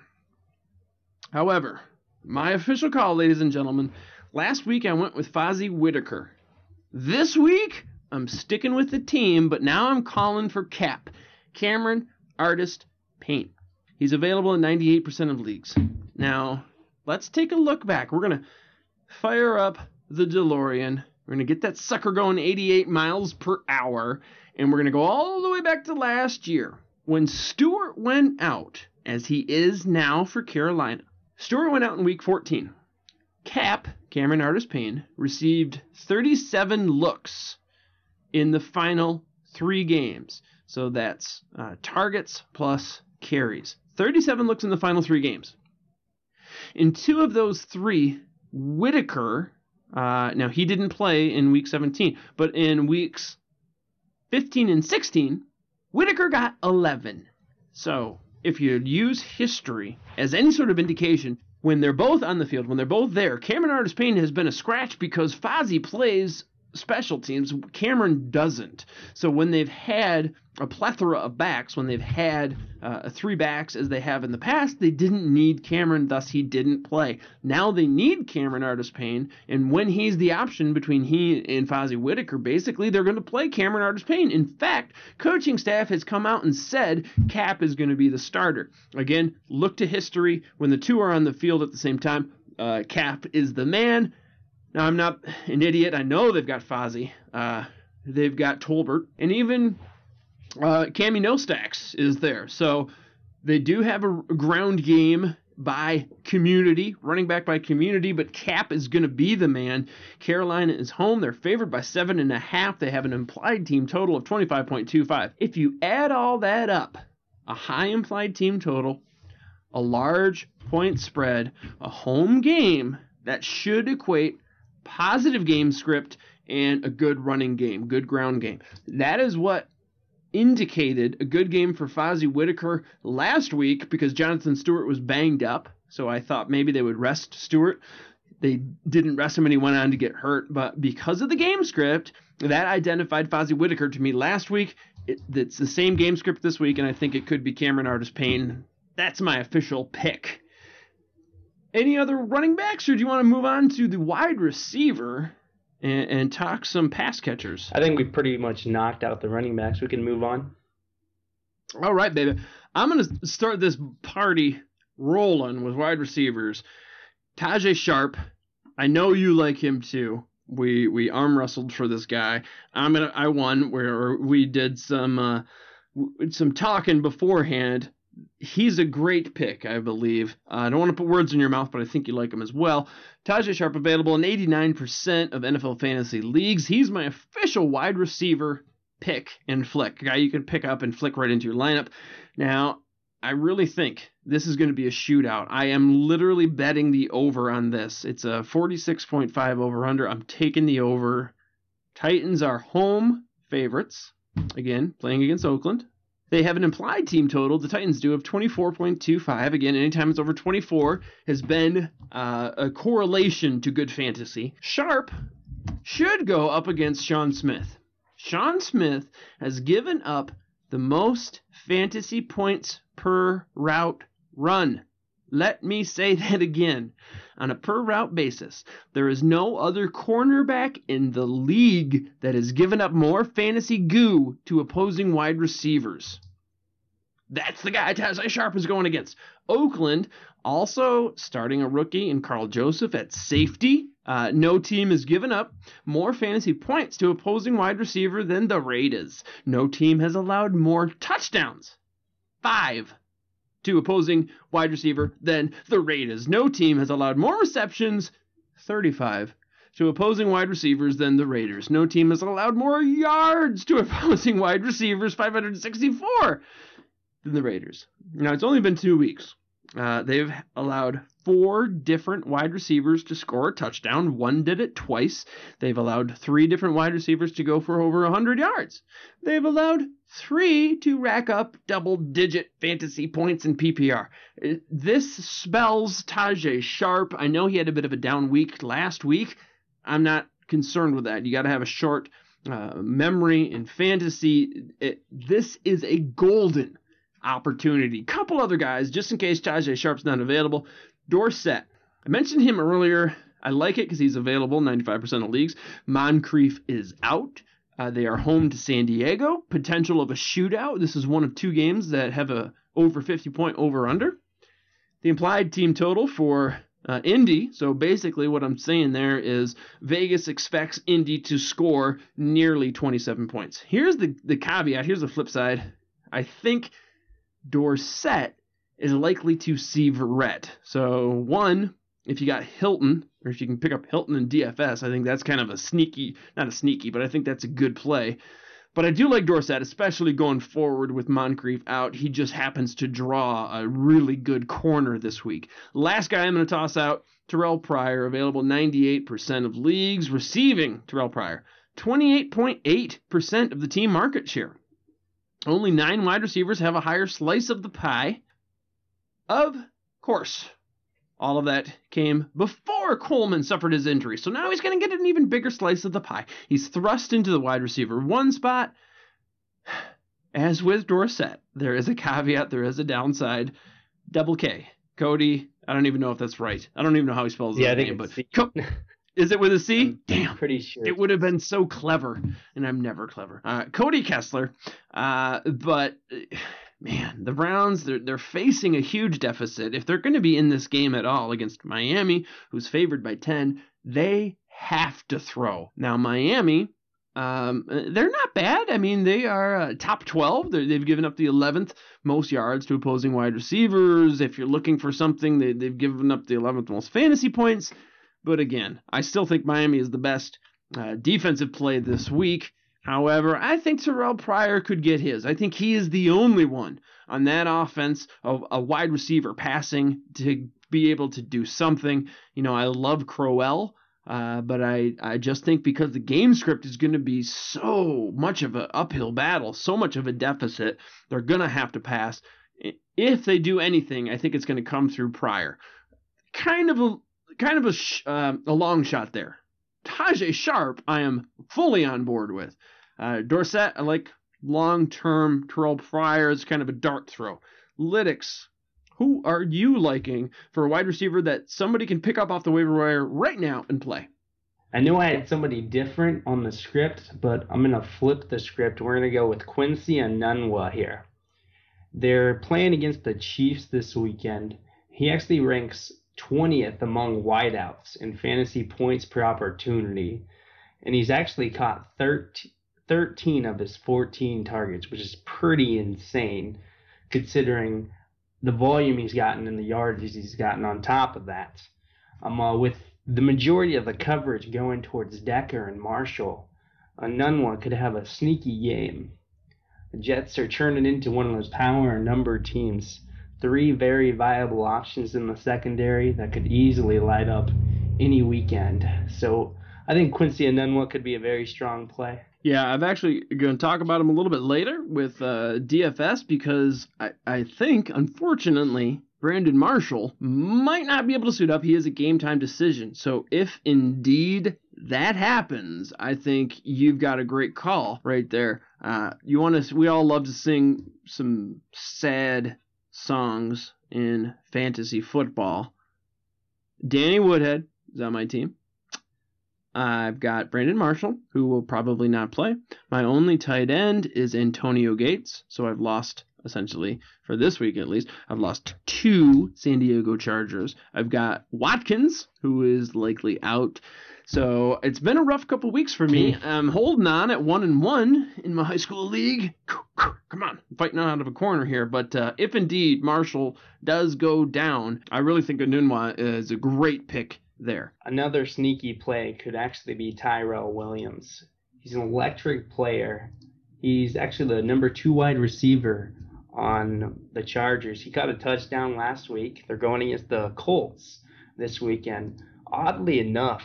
However, my official call, ladies and gentlemen, last week I went with Fozzy Whittaker. This week, I'm sticking with the team, but now I'm calling for Cap. Cameron Artis Payne. He's available in 98% of leagues. Now, let's take a look back. We're going to fire up the DeLorean. We're going to get that sucker going 88 miles per hour. And we're going to go all the way back to last year when Stewart went out, as he is now for Carolina. Stewart went out in week 14. Cap, Cameron Artis Payne, received 37 looks in the final three games. So that's uh, targets plus carries. 37 looks in the final three games. In two of those three, Whittaker Uh, now, he didn't play in week 17, but in weeks 15 and 16, Whittaker got 11. So, if you use history as any sort of indication, when they're both on the field, when they're both there, Cameron Artis Payne has been a scratch because Fozzy plays special teams. Cameron doesn't. So when they've had a plethora of backs, when they've had uh, three backs as they have in the past, they didn't need Cameron, thus he didn't play. Now they need Cameron Artis Payne, and when he's the option between he and Fozzy Whittaker, basically they're going to play Cameron Artis Payne. In fact, coaching staff has come out and said Cap is going to be the starter. Again, look to history. When the two are on the field at the same time, uh, Cap is the man. Now, I'm not an idiot. I know they've got Fozzy. Uh, they've got Tolbert. And even uh, Cammy Nostacks is there. So they do have a ground game by community, running back by community, but Cap is going to be the man. Carolina is home. They're favored by seven and a half. They have an implied team total of 25.25. If you add all that up, a high implied team total, a large point spread, a home game, that should equate positive game script and a good running game, good ground game. That is what indicated a good game for Fozzy Whittaker last week because Jonathan Stewart was banged up. So I thought maybe they would rest Stewart. They didn't rest him and he went on to get hurt. But because of the game script, that identified Fozzy Whittaker to me last week. It, it's the same game script this week, and I think it could be Cameron Artis Payne. That's my official pick. Any other running backs, or do you want to move on to the wide receiver and, and talk some pass catchers? I think we pretty much knocked out the running backs. We can move on. All right, baby. I'm going to start this party rolling with wide receivers. Tajae Sharpe, I know you like him too. We we arm wrestled for this guy. I'm gonna I won where we did some uh, some talking beforehand. He's a great pick, I believe. Uh, I don't want to put words in your mouth, but I think you like him as well. Tajae Sharpe available in 89% of NFL fantasy leagues. He's my official wide receiver pick and flick, a guy you can pick up and flick right into your lineup. Now, I really think this is going to be a shootout. I am literally betting the over on this. It's a 46.5 over under. I'm taking the over. Titans are home favorites. Again, playing against Oakland. They have an implied team total, the Titans do, of 24.25. Again, anytime it's over 24 has been uh, a correlation to good fantasy. Sharpe should go up against Sean Smith. Sean Smith has given up the most fantasy points per route run. Let me say that again. On a per route basis, there is no other cornerback in the league that has given up more fantasy goo to opposing wide receivers. That's the guy Tajae Sharpe is going against. Oakland also starting a rookie in Karl Joseph at safety. Uh, no team has given up more fantasy points to opposing wide receiver than the Raiders. No team has allowed more touchdowns. Five to opposing wide receiver than the Raiders. No team has allowed more receptions, 35, to opposing wide receivers than the Raiders. No team has allowed more yards to (laughs) opposing wide receivers, 564, than the Raiders. Now, it's only been two weeks. Uh, they've allowed four different wide receivers to score a touchdown. One did it twice. They've allowed three different wide receivers to go for over 100 yards. They've allowed three to rack up double digit fantasy points in PPR. This spells Tajae Sharpe. I know he had a bit of a down week last week. I'm not concerned with that. You got to have a short uh, memory in fantasy. It, this is a golden opportunity. Couple other guys, just in case Tajae Sharpe's not available. Dorsett. I mentioned him earlier. I like it because he's available 95% of leagues. Moncrief is out. Uh, they are home to San Diego. Potential of a shootout. This is one of two games that have a over 50 point over under. The implied team total for uh, Indy. So basically, what I'm saying there is Vegas expects Indy to score nearly 27 points. Here's the the caveat. Here's the flip side. I think Dorsett is likely to see Verrett. So, one, if you got Hilton, or if you can pick up Hilton in DFS, I think that's kind of a sneaky, not a sneaky, but I think that's a good play. But I do like Dorsett, especially going forward with Moncrief out. He just happens to draw a really good corner this week. Last guy I'm going to toss out Terrell Pryor, available 98% of leagues, receiving Terrell Pryor, 28.8% of the team market share. Only nine wide receivers have a higher slice of the pie. Of course, all of that came before Coleman suffered his injury. So now he's going to get an even bigger slice of the pie. He's thrust into the wide receiver one spot. (sighs) As with Dorsett, there is a caveat, there is a downside. Double K. Cody, I don't even know if that's right. I don't even know how he spells Yeah, think name, but C. Co- (laughs) is it with a C? I'm Damn. Pretty sure. It would have been so clever, and I'm never clever. Uh, Cody Kessler, uh, but uh, man, the Browns they're they're facing a huge deficit. If they're going to be in this game at all against Miami, who's favored by ten, they have to throw. Now Miami. Um, they're not bad. I mean, they are uh, top 12. They're, they've given up the 11th most yards to opposing wide receivers. If you're looking for something, they, they've given up the 11th most fantasy points. But again, I still think Miami is the best uh, defensive play this week. However, I think Terrell Pryor could get his. I think he is the only one on that offense, of a wide receiver passing to be able to do something. You know, I love Crowell, uh, but I, I just think because the game script is going to be so much of an uphill battle, so much of a deficit, they're going to have to pass. If they do anything, I think it's going to come through Pryor. Kind of a kind of a sh- um a long shot there. Tajae Sharpe, I am fully on board with. Uh, Dorsett, I like long term. Terrell Pryor is kind of a dart throw. Lytics, who are you liking for a wide receiver that somebody can pick up off the waiver wire right now and play? I knew I had somebody different on the script, but I'm gonna flip the script. We're gonna go with Quincy Enunwa here. They're playing against the Chiefs this weekend. He actually ranks 20th among wideouts in fantasy points per opportunity, and he's actually caught 13, 13 of his 14 targets, which is pretty insane considering the volume he's gotten and the yards he's gotten on top of that. Um, uh, with the majority of the coverage going towards Decker and Marshall, Enunwa could have a sneaky game. The Jets are turning into one of those power number teams. Three very viable options in the secondary that could easily light up any weekend. So I think Quincy Enunwa could be a very strong play. Yeah, I'm actually going to talk about him a little bit later with uh, DFS because I, I think, unfortunately, Brandon Marshall might not be able to suit up. He is a game time decision. So if indeed that happens, I think you've got a great call right there. Uh, you want to? We all love to sing some sad songs in fantasy football. Danny Woodhead is on my team. I've got Brandon Marshall, who will probably not play. My only tight end is Antonio Gates, so I've lost essentially for this week at least. I've lost two San Diego Chargers. I've got Watkins, who is likely out. So it's been a rough couple weeks for me. I'm holding on at one and one in my (laughs) high school league. Come on, I'm fighting out of a corner here. But uh, if indeed Marshall does go down, I really think Enunwa is a great pick there. Another sneaky play could actually be Tyrell Williams. He's an electric player. He's actually the number two wide receiver on the Chargers. He caught a touchdown last week. They're going against the Colts this weekend. Oddly enough,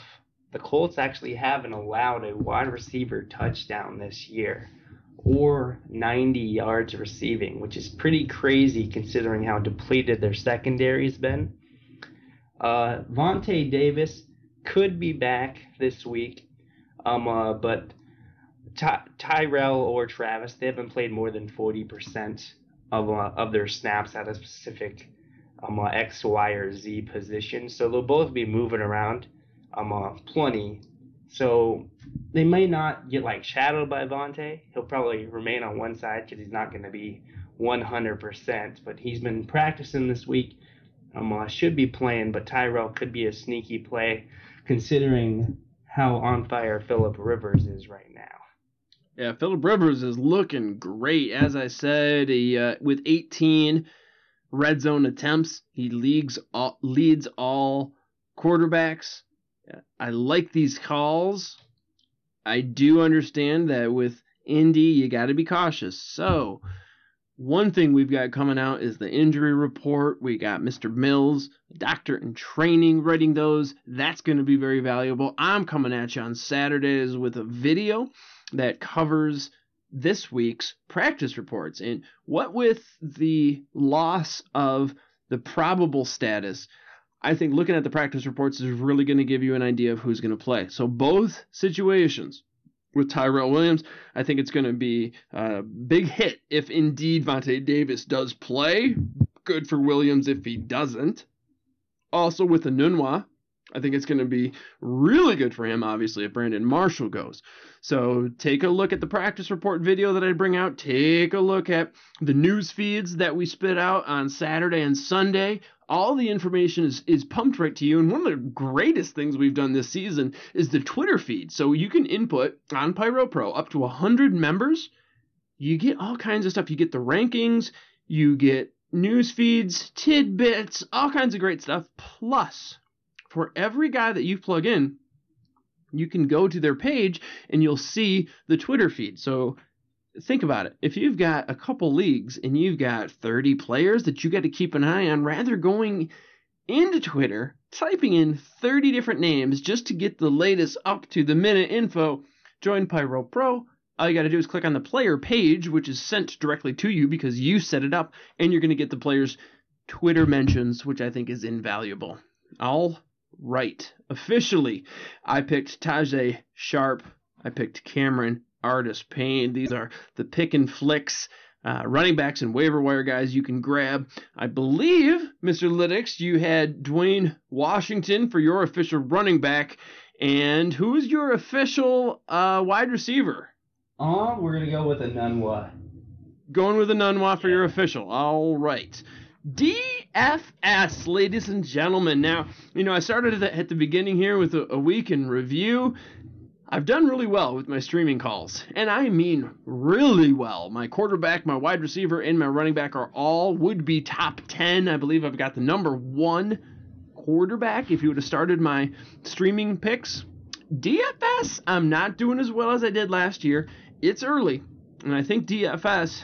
the Colts actually haven't allowed a wide receiver touchdown this year or 90 yards receiving, which is pretty crazy considering how depleted their secondary's been. Uh, Vontae Davis could be back this week, um, uh, but Ty- Tyrell or Travis, they haven't played more than 40% of, uh, of their snaps at a specific um, uh, X, Y, or Z position. So they'll both be moving around um, uh, plenty. So they may not get like shadowed by Vontae. He'll probably remain on one side because he's not going to be 100%. But he's been practicing this week. Um, uh, should be playing, but Tyrell could be a sneaky play considering how on fire Philip Rivers is right now. Yeah, Philip Rivers is looking great. As I said, he uh, with 18 red zone attempts, he leagues all, leads all quarterbacks. I like these calls. I do understand that with Indy, you got to be cautious. So, one thing we've got coming out is the injury report. We got Mr. Mills, doctor in training, writing those. That's going to be very valuable. I'm coming at you on Saturdays with a video that covers this week's practice reports. And what with the loss of the probable status, I think looking at the practice reports is really going to give you an idea of who's going to play. So, both situations with Tyrell Williams. I think it's going to be a big hit if indeed Vontae Davis does play. Good for Williams if he doesn't. Also with Enunwa, I think it's going to be really good for him, obviously, if Brandon Marshall goes. So take a look at the practice report video that I bring out. Take a look at the news feeds that we spit out on Saturday and Sunday all the information is, is pumped right to you. And one of the greatest things we've done this season is the Twitter feed. So you can input on Pyro Pro up to 100 members. You get all kinds of stuff. You get the rankings, you get news feeds, tidbits, all kinds of great stuff. Plus, for every guy that you plug in, you can go to their page and you'll see the Twitter feed. So think about it. If you've got a couple leagues and you've got 30 players that you got to keep an eye on, rather going into Twitter, typing in 30 different names just to get the latest up to the minute info, join Pyro Pro. All you got to do is click on the player page, which is sent directly to you because you set it up, and you're going to get the players' Twitter mentions, which I think is invaluable. All right. Officially, I picked Tajae Sharpe. I picked Cameron Artis Payne. These are the pick and flicks. Uh, running backs and waiver wire guys you can grab. I believe, Mr. Lytics, you had Dwayne Washington for your official running back. And who's your official uh, wide receiver? Oh, we're going to go with Enunwa. Going with Enunwa for your official. All right. DFS, ladies and gentlemen. Now, you know, I started at the beginning here with a, a week in review. I've done really well with my streaming calls, and I mean really well. My quarterback, my wide receiver, and my running back are all would be top 10. I believe I've got the number one quarterback if you would have started my streaming picks. DFS, I'm not doing as well as I did last year. It's early, and I think DFS,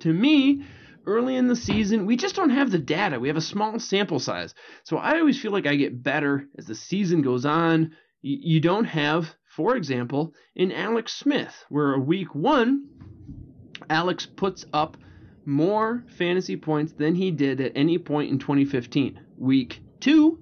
to me, early in the season, we just don't have the data. We have a small sample size. So I always feel like I get better as the season goes on. You don't have for example, in Alex Smith, where week one, Alex puts up more fantasy points than he did at any point in 2015. Week two,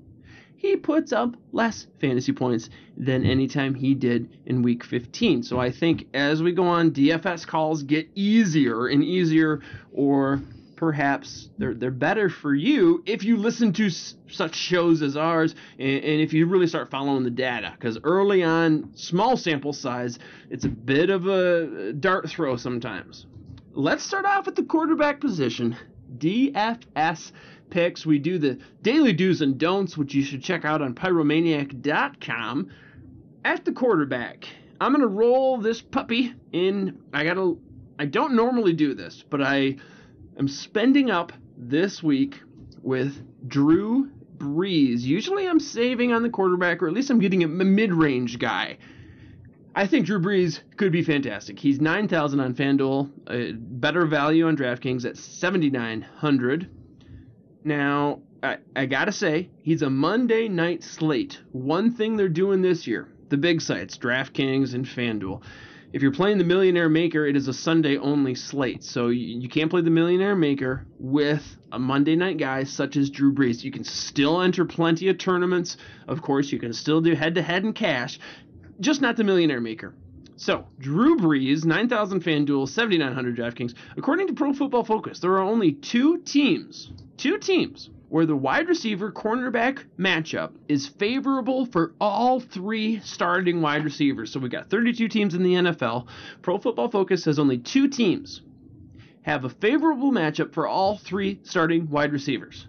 he puts up less fantasy points than any time he did in week 15. So I think as we go on, DFS calls get easier and easier, or perhaps they're they're better for you if you listen to s- such shows as ours and, and, if you really start following the data. Because early on small sample size it's a bit of a dart throw sometimes. Let's start off with the quarterback position. Dfs picks we do the daily do's and don'ts which you should check out on pyromaniac.com at the quarterback i'm going to roll this puppy in i gotta i don't normally do this but i am spending up this week with Drew Brees. Usually I'm saving on the quarterback, or at least I'm getting a mid range guy. I think Drew Brees could be fantastic. He's 9,000 on FanDuel, a better value on DraftKings at 7,900. Now, I, I gotta say, he's a Monday night slate. One thing they're doing this year, the big sites, DraftKings and FanDuel, if you're playing the Millionaire Maker, it is a Sunday only slate. So you, you can't play the Millionaire Maker with a Monday night guy such as Drew Brees. You can still enter plenty of tournaments. Of course, you can still do head to head and cash, just not the Millionaire Maker. So, Drew Brees, 9,000 FanDuel, 7,900 DraftKings. According to Pro Football Focus, there are only two teams, two teams where the wide receiver cornerback matchup is favorable for all three starting wide receivers. So we've got 32 teams in the NFL. Pro Football Focus says only two teams have a favorable matchup for all three starting wide receivers.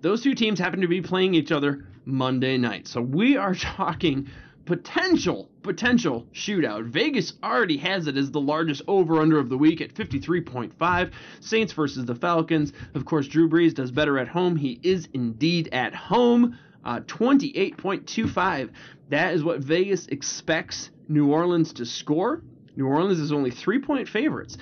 Those two teams happen to be playing each other Monday night. So we are (laughs) talking potential potential shootout. Vegas already has it as the largest over under of the week at 53.5. Saints versus the Falcons. Of course, Drew Brees does better at home. He is indeed at home. Uh, 28.25. That is what Vegas expects New Orleans to score. New Orleans is only three point favorites.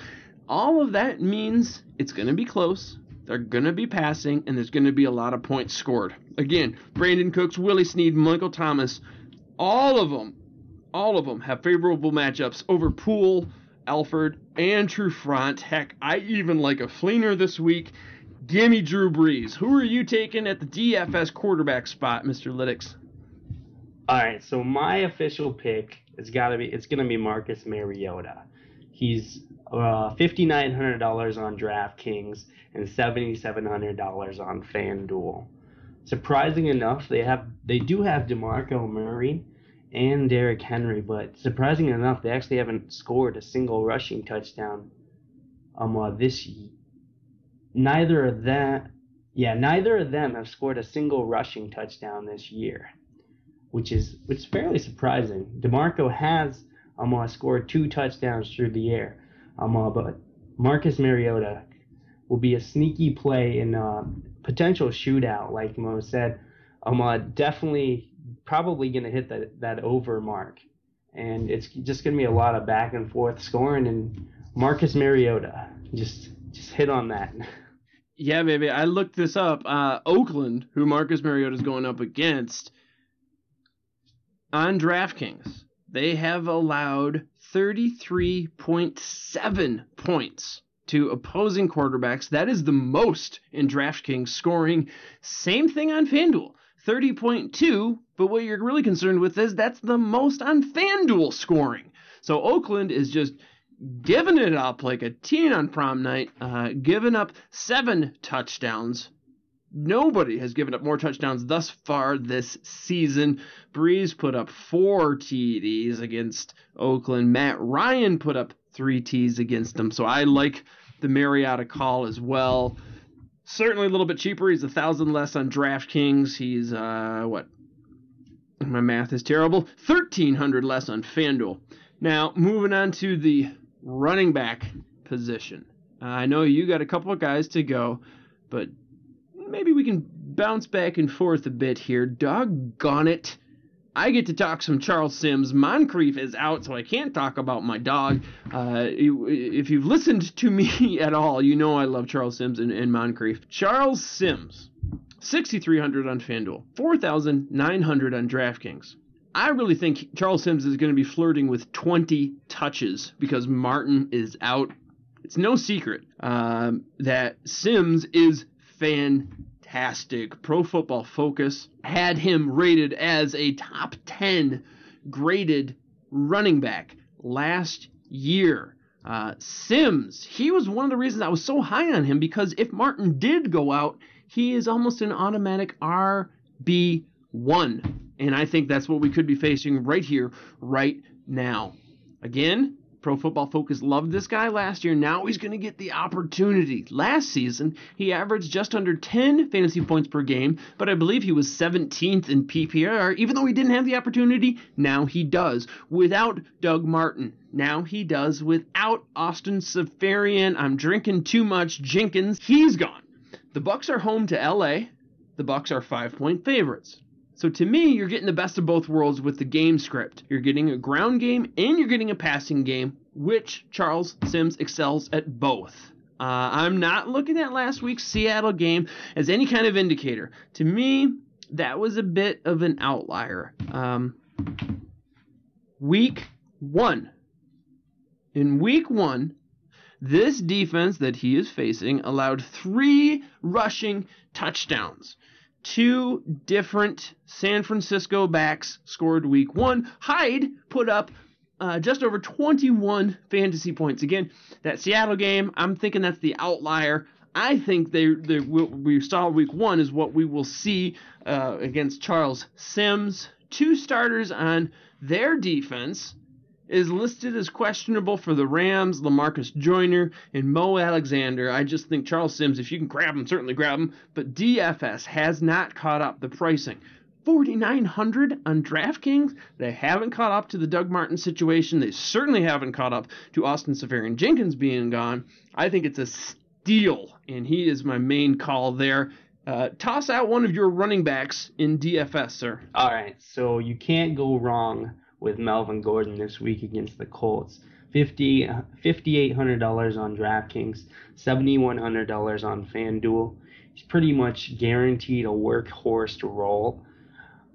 All of that means it's going to be close. They're going to be passing, and there's going to be a lot of points scored. Again, Brandin Cooks, Willie Snead, Michael Thomas, all of them, all of them have favorable matchups over Poole, Alford, and Trufant. Heck, I even like a Fleener this week. Gimme Drew Brees. Who are you taking at the DFS quarterback spot, Mr. Lytics? All right, so my official pick is got to be it's going to be Marcus Mariota. He's uh, fifty nine hundred dollars on DraftKings and seventy seven hundred dollars on FanDuel. Surprising enough, they have they do have Demarco Murray and Derrick Henry, but surprising enough, they actually haven't scored a single rushing touchdown um uh, this neither of them yeah neither of them have scored a single rushing touchdown this year which is which is fairly surprising. Demarco has um uh, scored two touchdowns through the air um uh, but marcus mariota will be a sneaky play in a potential shootout like mo said. Um uh, definitely probably going to hit that that over mark and it's just going to be a lot of back and forth scoring and marcus mariota just just hit on that (laughs) Yeah, baby. I looked this up. Uh, Oakland, who Marcus Mariota is going up against, on DraftKings, they have allowed 33.7 points to opposing quarterbacks. That is the most in DraftKings scoring. Same thing on FanDuel. 30.2, but what you're really concerned with is that's the most on FanDuel scoring. So Oakland is just giving it up like a teen on prom night, uh, giving up seven touchdowns. Nobody has given up more touchdowns thus far this season. Brees put up four TDs against Oakland. Matt Ryan put up three T's against them. So I like the Mariota call as well. Certainly a little bit cheaper. He's a thousand less on DraftKings. He's uh what? My math is terrible. Thirteen hundred less on FanDuel. Now moving on to the running back position. Uh, I know you got a couple of guys to go, but maybe we can bounce back and forth a bit here. Doggone it. I get to talk some Charles Sims. Moncrief is out, so I can't talk about my dog. Uh, if you've listened to me (laughs) at all, you know I love Charles Sims and, and Moncrief. Charles Sims, 6,300 on FanDuel, 4,900 on DraftKings. I really think Charles Sims is going to be flirting with 20 touches because Martin is out. It's no secret um, that Sims is fantastic. Pro Football Focus had him rated as a top 10 graded running back last year. Uh, Sims, he was one of the reasons I was so high on him because if Martin did go out, he is almost an automatic RB1. And I think that's what we could be facing right here, right now. Again, Pro Football Focus loved this guy last year. Now he's going to get the opportunity. Last season, he averaged just under 10 fantasy points per game, but I believe he was 17th in PPR. Even though he didn't have the opportunity, now he does. Without Doug Martin, now he does. Without Austin Seferian, I'm drinking too much Jenkins. He's gone. The Bucs are home to LA. The Bucs are five point favorites. So to me, you're getting the best of both worlds with the game script. You're getting a ground game and you're getting a passing game, which Charles Sims excels at both. Uh, I'm not looking at last week's Seattle game as any kind of indicator. To me, that was a bit of an outlier. Um, week one. In week one, this defense that he is facing allowed three rushing touchdowns two different San Francisco backs scored week one. Hyde put up uh, just over 21 fantasy points. Again, that Seattle game, I'm thinking that's the outlier. I think they, they we saw week one is what we will see uh, against Charles Sims. Two starters on their defense is listed as questionable for the Rams, Lamarcus Joyner, and Mo Alexander. I just think Charles Sims, if you can grab him, certainly grab him. But DFS has not caught up the pricing. 4900 on DraftKings. They haven't caught up to the Doug Martin situation. They certainly haven't caught up to Austin Seferian Jenkins being gone. I think it's a steal, and he is my main call there. Uh, toss out one of your running backs in DFS, sir. All right, so you can't go wrong with Melvin Gordon this week against the Colts. 50 $5,800 on DraftKings, $7,100 on FanDuel. He's pretty much guaranteed a workhorse role.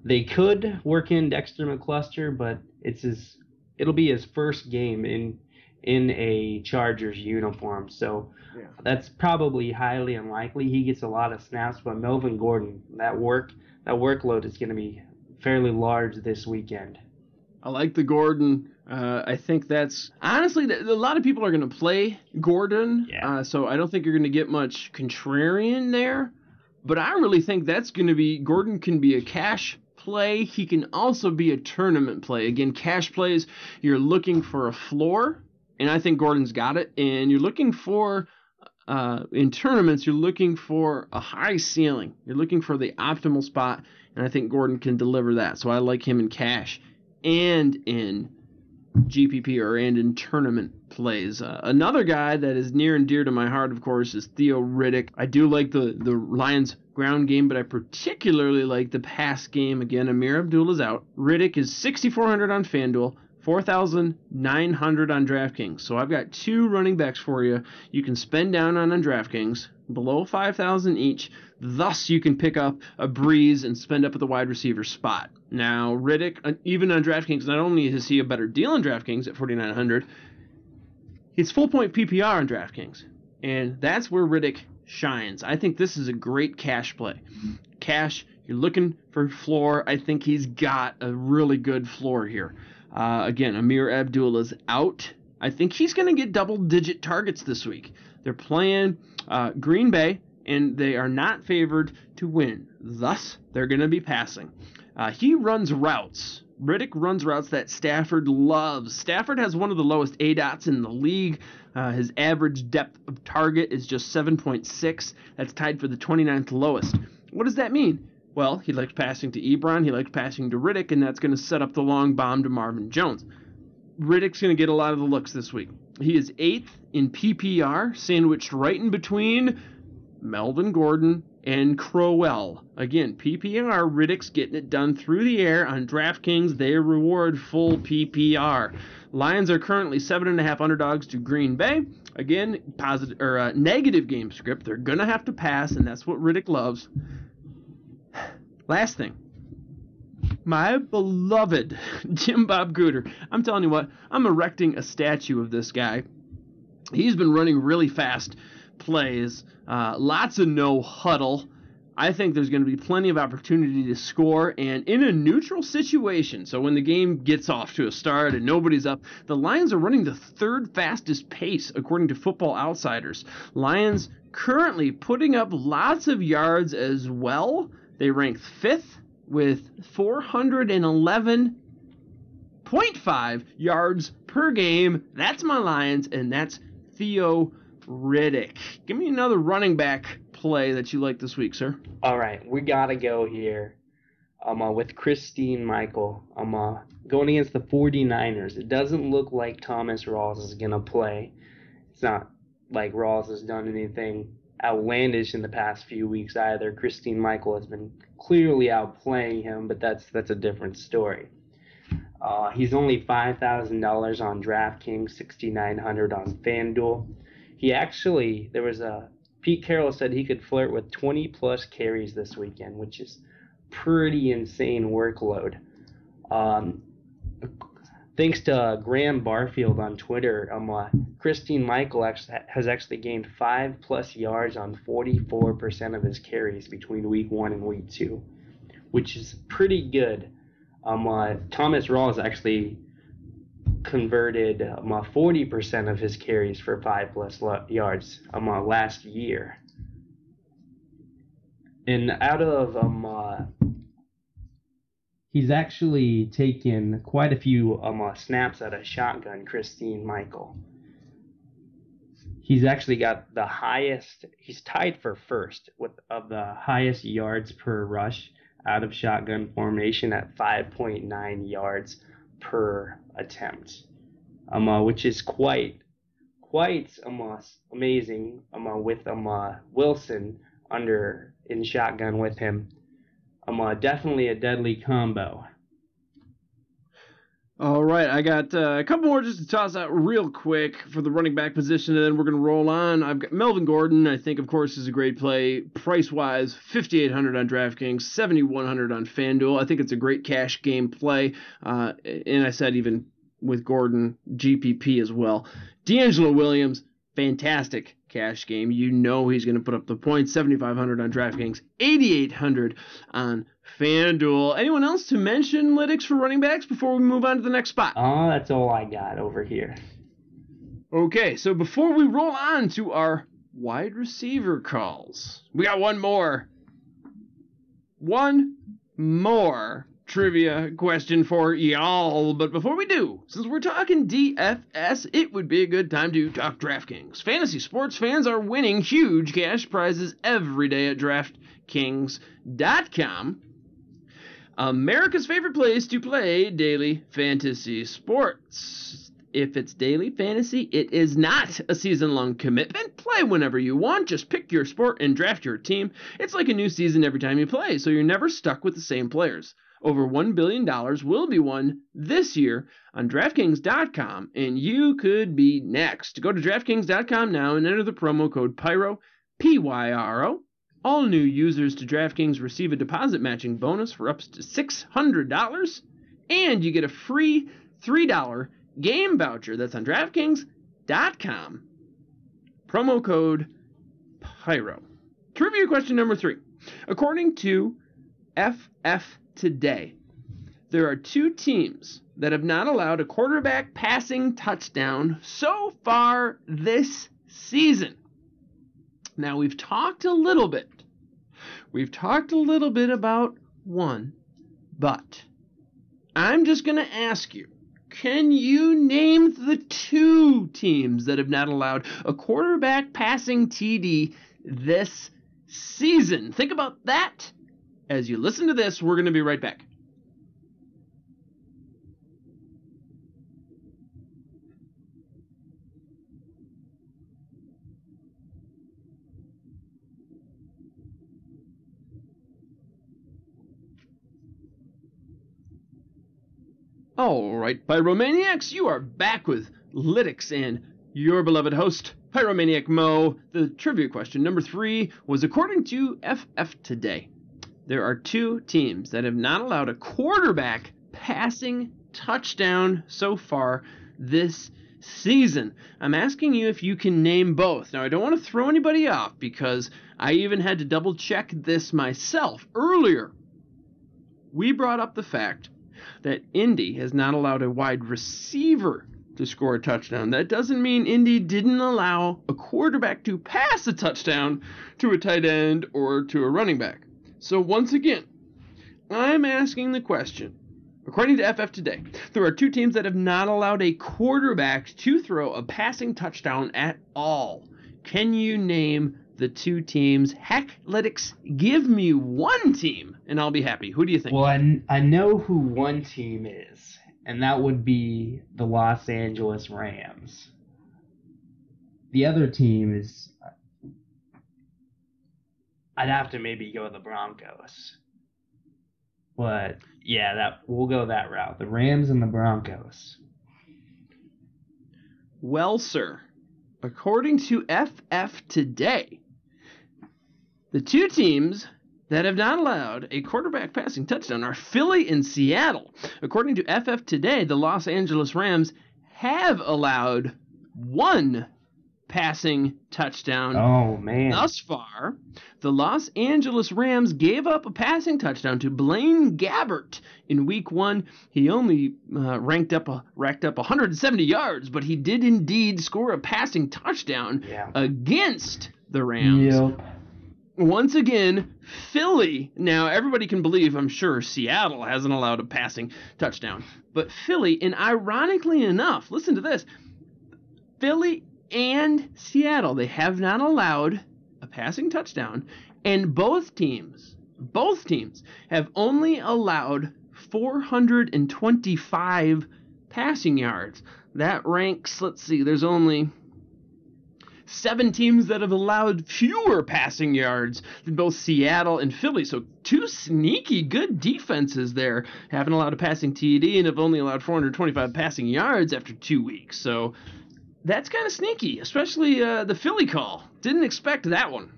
They could work in Dexter McCluster, but it's his it'll be his first game in in a Chargers uniform. So Yeah. that's probably highly unlikely. He gets a lot of snaps, but Melvin Gordon, that work that workload is going to be fairly large this weekend. I like the Gordon. Uh, I think that's honestly th- a lot of people are going to play Gordon. Yeah. Uh, so I don't think you're going to get much contrarian there. But I really think that's going to be Gordon can be a cash play. He can also be a tournament play. Again, cash plays you're looking for a floor, and I think Gordon's got it. And you're looking for uh, in tournaments you're looking for a high ceiling. You're looking for the optimal spot, and I think Gordon can deliver that. So I like him in cash and in GPP or and in tournament plays. Uh, another guy that is near and dear to my heart, of course, is Theo Riddick. I do like the the Lions ground game, but I particularly like the pass game. Again, Ameer Abdullah is out. Riddick is 6,400 on FanDuel. 4,900 on DraftKings. So I've got two running backs for you. You can spend down on on DraftKings, below 5,000 each. Thus, you can pick up a Brees and spend up at the wide receiver spot. Now, Riddick, uh, even on DraftKings, not only is he a better deal on DraftKings at 4,900, it's full point PPR on DraftKings. And that's where Riddick shines. I think this is a great cash play. Cash, you're looking for floor. I think he's got a really good floor here. Uh, again, Ameer Abdullah is out. I think he's going to get double digit targets this week. They're playing uh, Green Bay, and they are not favored to win. Thus, they're going to be passing. Uh, he runs routes. Riddick runs routes that Stafford loves. Stafford has one of the lowest A dots in the league. Uh, his average depth of target is just 7.6. That's tied for the 29th lowest. What does that mean? Well, he likes passing to Ebron, he likes passing to Riddick, and that's going to set up the long bomb to Marvin Jones. Riddick's going to get a lot of the looks this week. He is eighth in PPR, sandwiched right in between Melvin Gordon and Crowell. Again, PPR, Riddick's getting it done through the air. On DraftKings, they reward full PPR. Lions are currently seven and a half underdogs to Green Bay. Again, positive or uh, negative game script. They're gonna have to pass, and that's what Riddick loves. (sighs) Last thing, my beloved (laughs) Jim Bob Cooter. I'm telling you what, I'm erecting a statue of this guy. He's been running really fast plays, uh, lots of no huddle. I think there's going to be plenty of opportunity to score, and in a neutral situation, so when the game gets off to a start and nobody's up, the Lions are running the third fastest pace according to Football Outsiders. Lions currently putting up lots of yards as well. They rank fifth with 411.5 yards per game. That's my Lions, and that's Theo Riddick. Give me another running back play that you like this week, sir. All right, we gotta go here. Um, uh, with Christine Michael. Um, uh, going against the 49ers. It doesn't look like Thomas Rawls is gonna play. It's not like Rawls has done anything outlandish in the past few weeks either. Christine Michael has been clearly outplaying him, but that's that's a different story. Uh, he's only five thousand dollars on DraftKings, sixty nine hundred on FanDuel. He actually there was a Pete Carroll said he could flirt with 20 plus carries this weekend, which is pretty insane workload. Um, thanks to Graham Barfield on Twitter, um, uh, Christine Michael actually, has actually gained five plus yards on 44% of his carries between week one and week two, which is pretty good. Um, uh, Thomas Rawls actually converted um, uh, 40% of his carries for five plus yards um, uh, last year. And out of um, uh, he's actually taken quite a few um, uh, snaps at a shotgun, Christine Michael. He's actually got the highest. He's tied for first with of the highest yards per rush out of shotgun formation at 5.9 yards per attempt, um, uh, which is quite quite um, uh, amazing. Um, uh, with um, Wilson under in shotgun with him, um, definitely a deadly combo. All right, I got uh, a couple more just to toss out real quick for the running back position, and then we're going to roll on. I've got Melvin Gordon. I think, of course, is a great play. Price wise, 5,800 on DraftKings, 7,100 on FanDuel. I think it's a great cash game play. Uh, and I said even with Gordon, GPP as well. DeAngelo Williams, fantastic cash game. You know he's going to put up the points. 7,500 on DraftKings, 8,800 on FanDuel. Anyone else to mention Lytics for running backs before we move on to the next spot? Oh, that's all I got over here. Okay, so before we roll on to our wide receiver calls, we got one more. One more trivia question for y'all. But before we do, since we're talking DFS, it would be a good time to talk DraftKings. Fantasy sports fans are winning huge cash prizes every day at DraftKings.com. America's favorite place to play daily fantasy sports. If it's daily fantasy, it is not a season long commitment. Play whenever you want. Just pick your sport and draft your team. It's like a new season every time you play, so you're never stuck with the same players. Over $1 billion will be won this year on DraftKings.com, and you could be next. Go to DraftKings.com now and enter the promo code PYRO, P Y R O. All new users to DraftKings receive a deposit matching bonus for up to $600, and you get a free $3 game voucher that's on DraftKings.com. Promo code PYRO. Trivia question number three. According to FF Today, there are two teams that have not allowed a quarterback passing touchdown so far this season. Now, we've talked a little bit. We've talked a little bit about one, but I'm just going to ask you can you name the two teams that have not allowed a quarterback passing TD this season? Think about that as you listen to this. We're going to be right back. All right, Pyromaniacs, you are back with Lytics and your beloved host, Pyromaniac Mo. The trivia question number three was according to FF Today, there are two teams that have not allowed a quarterback passing touchdown so far this season. I'm asking you if you can name both. Now, I don't want to throw anybody off because I even had to double check this myself earlier. We brought up the fact that Indy has not allowed a wide receiver to score a touchdown. That doesn't mean Indy didn't allow a quarterback to pass a touchdown to a tight end or to a running back. So once again, I'm asking the question. According to FF Today, there are two teams that have not allowed a quarterback to throw a passing touchdown at all. Can you name the two teams? Heck, Lytics, give me one team and I'll be happy. Who do you think? Well, I, I know who one team is, and that would be the Los Angeles Rams. The other team is. Uh, I'd have to maybe go with the Broncos. But yeah, that we'll go that route. The Rams and the Broncos. Well, sir, according to FF Today, the two teams that have not allowed a quarterback passing touchdown are Philly and Seattle. According to FF Today, the Los Angeles Rams have allowed one passing touchdown Oh man. thus far. The Los Angeles Rams gave up a passing touchdown to Blaine Gabbert in Week One. He only uh, ranked up a, racked up 170 yards, but he did indeed score a passing touchdown Yeah. against the Rams Yep. Once again, Philly. Now, everybody can believe, I'm sure, Seattle hasn't allowed a passing touchdown. But Philly, and ironically enough, listen to this Philly and Seattle, they have not allowed a passing touchdown. And both teams, both teams have only allowed 425 passing yards. That ranks, let's see, there's only seven teams that have allowed fewer passing yards than both Seattle and Philly. So two sneaky good defenses there, haven't allowed a passing TD and have only allowed 425 passing yards after two weeks. So that's kind of sneaky, especially uh, the Philly call. Didn't expect that one.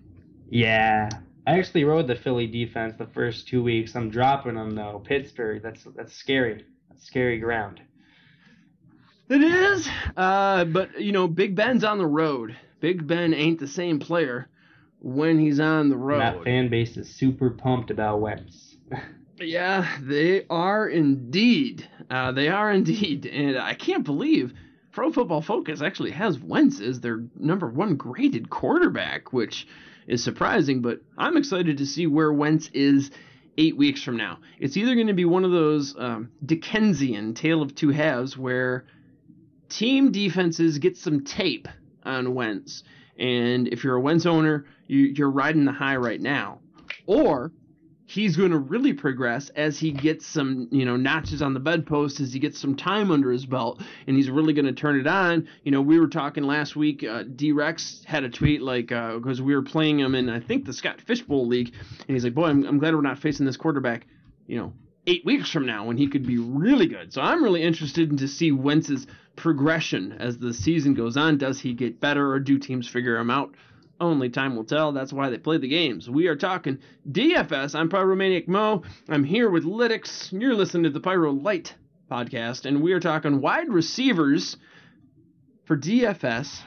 Yeah, I actually rode the Philly defense the first two weeks. I'm dropping them though. Pittsburgh, that's that's scary. That's scary ground. It is, uh, but you know, Big Ben's on the road. Big Ben ain't the same player when he's on the road. That fan base is super pumped about Wentz. (laughs) yeah, they are indeed. Uh, they are indeed, and I can't believe Pro Football Focus actually has Wentz as their number one graded quarterback, which is surprising. But I'm excited to see where Wentz is eight weeks from now. It's either going to be one of those um, Dickensian tale of two halves where team defenses get some tape on Wentz. And if you're a Wentz owner, you, are riding the high right now. Or he's going to really progress as he gets some, you know, notches on the bedpost, as he gets some time under his belt, and he's really going to turn it on. You know, we were talking last week. Uh, D Rex had a tweet like because uh, we were playing him in I think the Scott Fishbowl league, and he's like, "Boy, I'm, I'm glad we're not facing this quarterback." You know, eight weeks from now when he could be really good. So I'm really interested in to see Wentz's progression as the season goes on. Does he get better or do teams figure him out? Only time will tell. That's why they play the games. We are talking DFS. I'm Pyromaniac Mo. I'm here with Lytics. You're listening to the Pyro Light podcast, and we are talking wide receivers for DFS.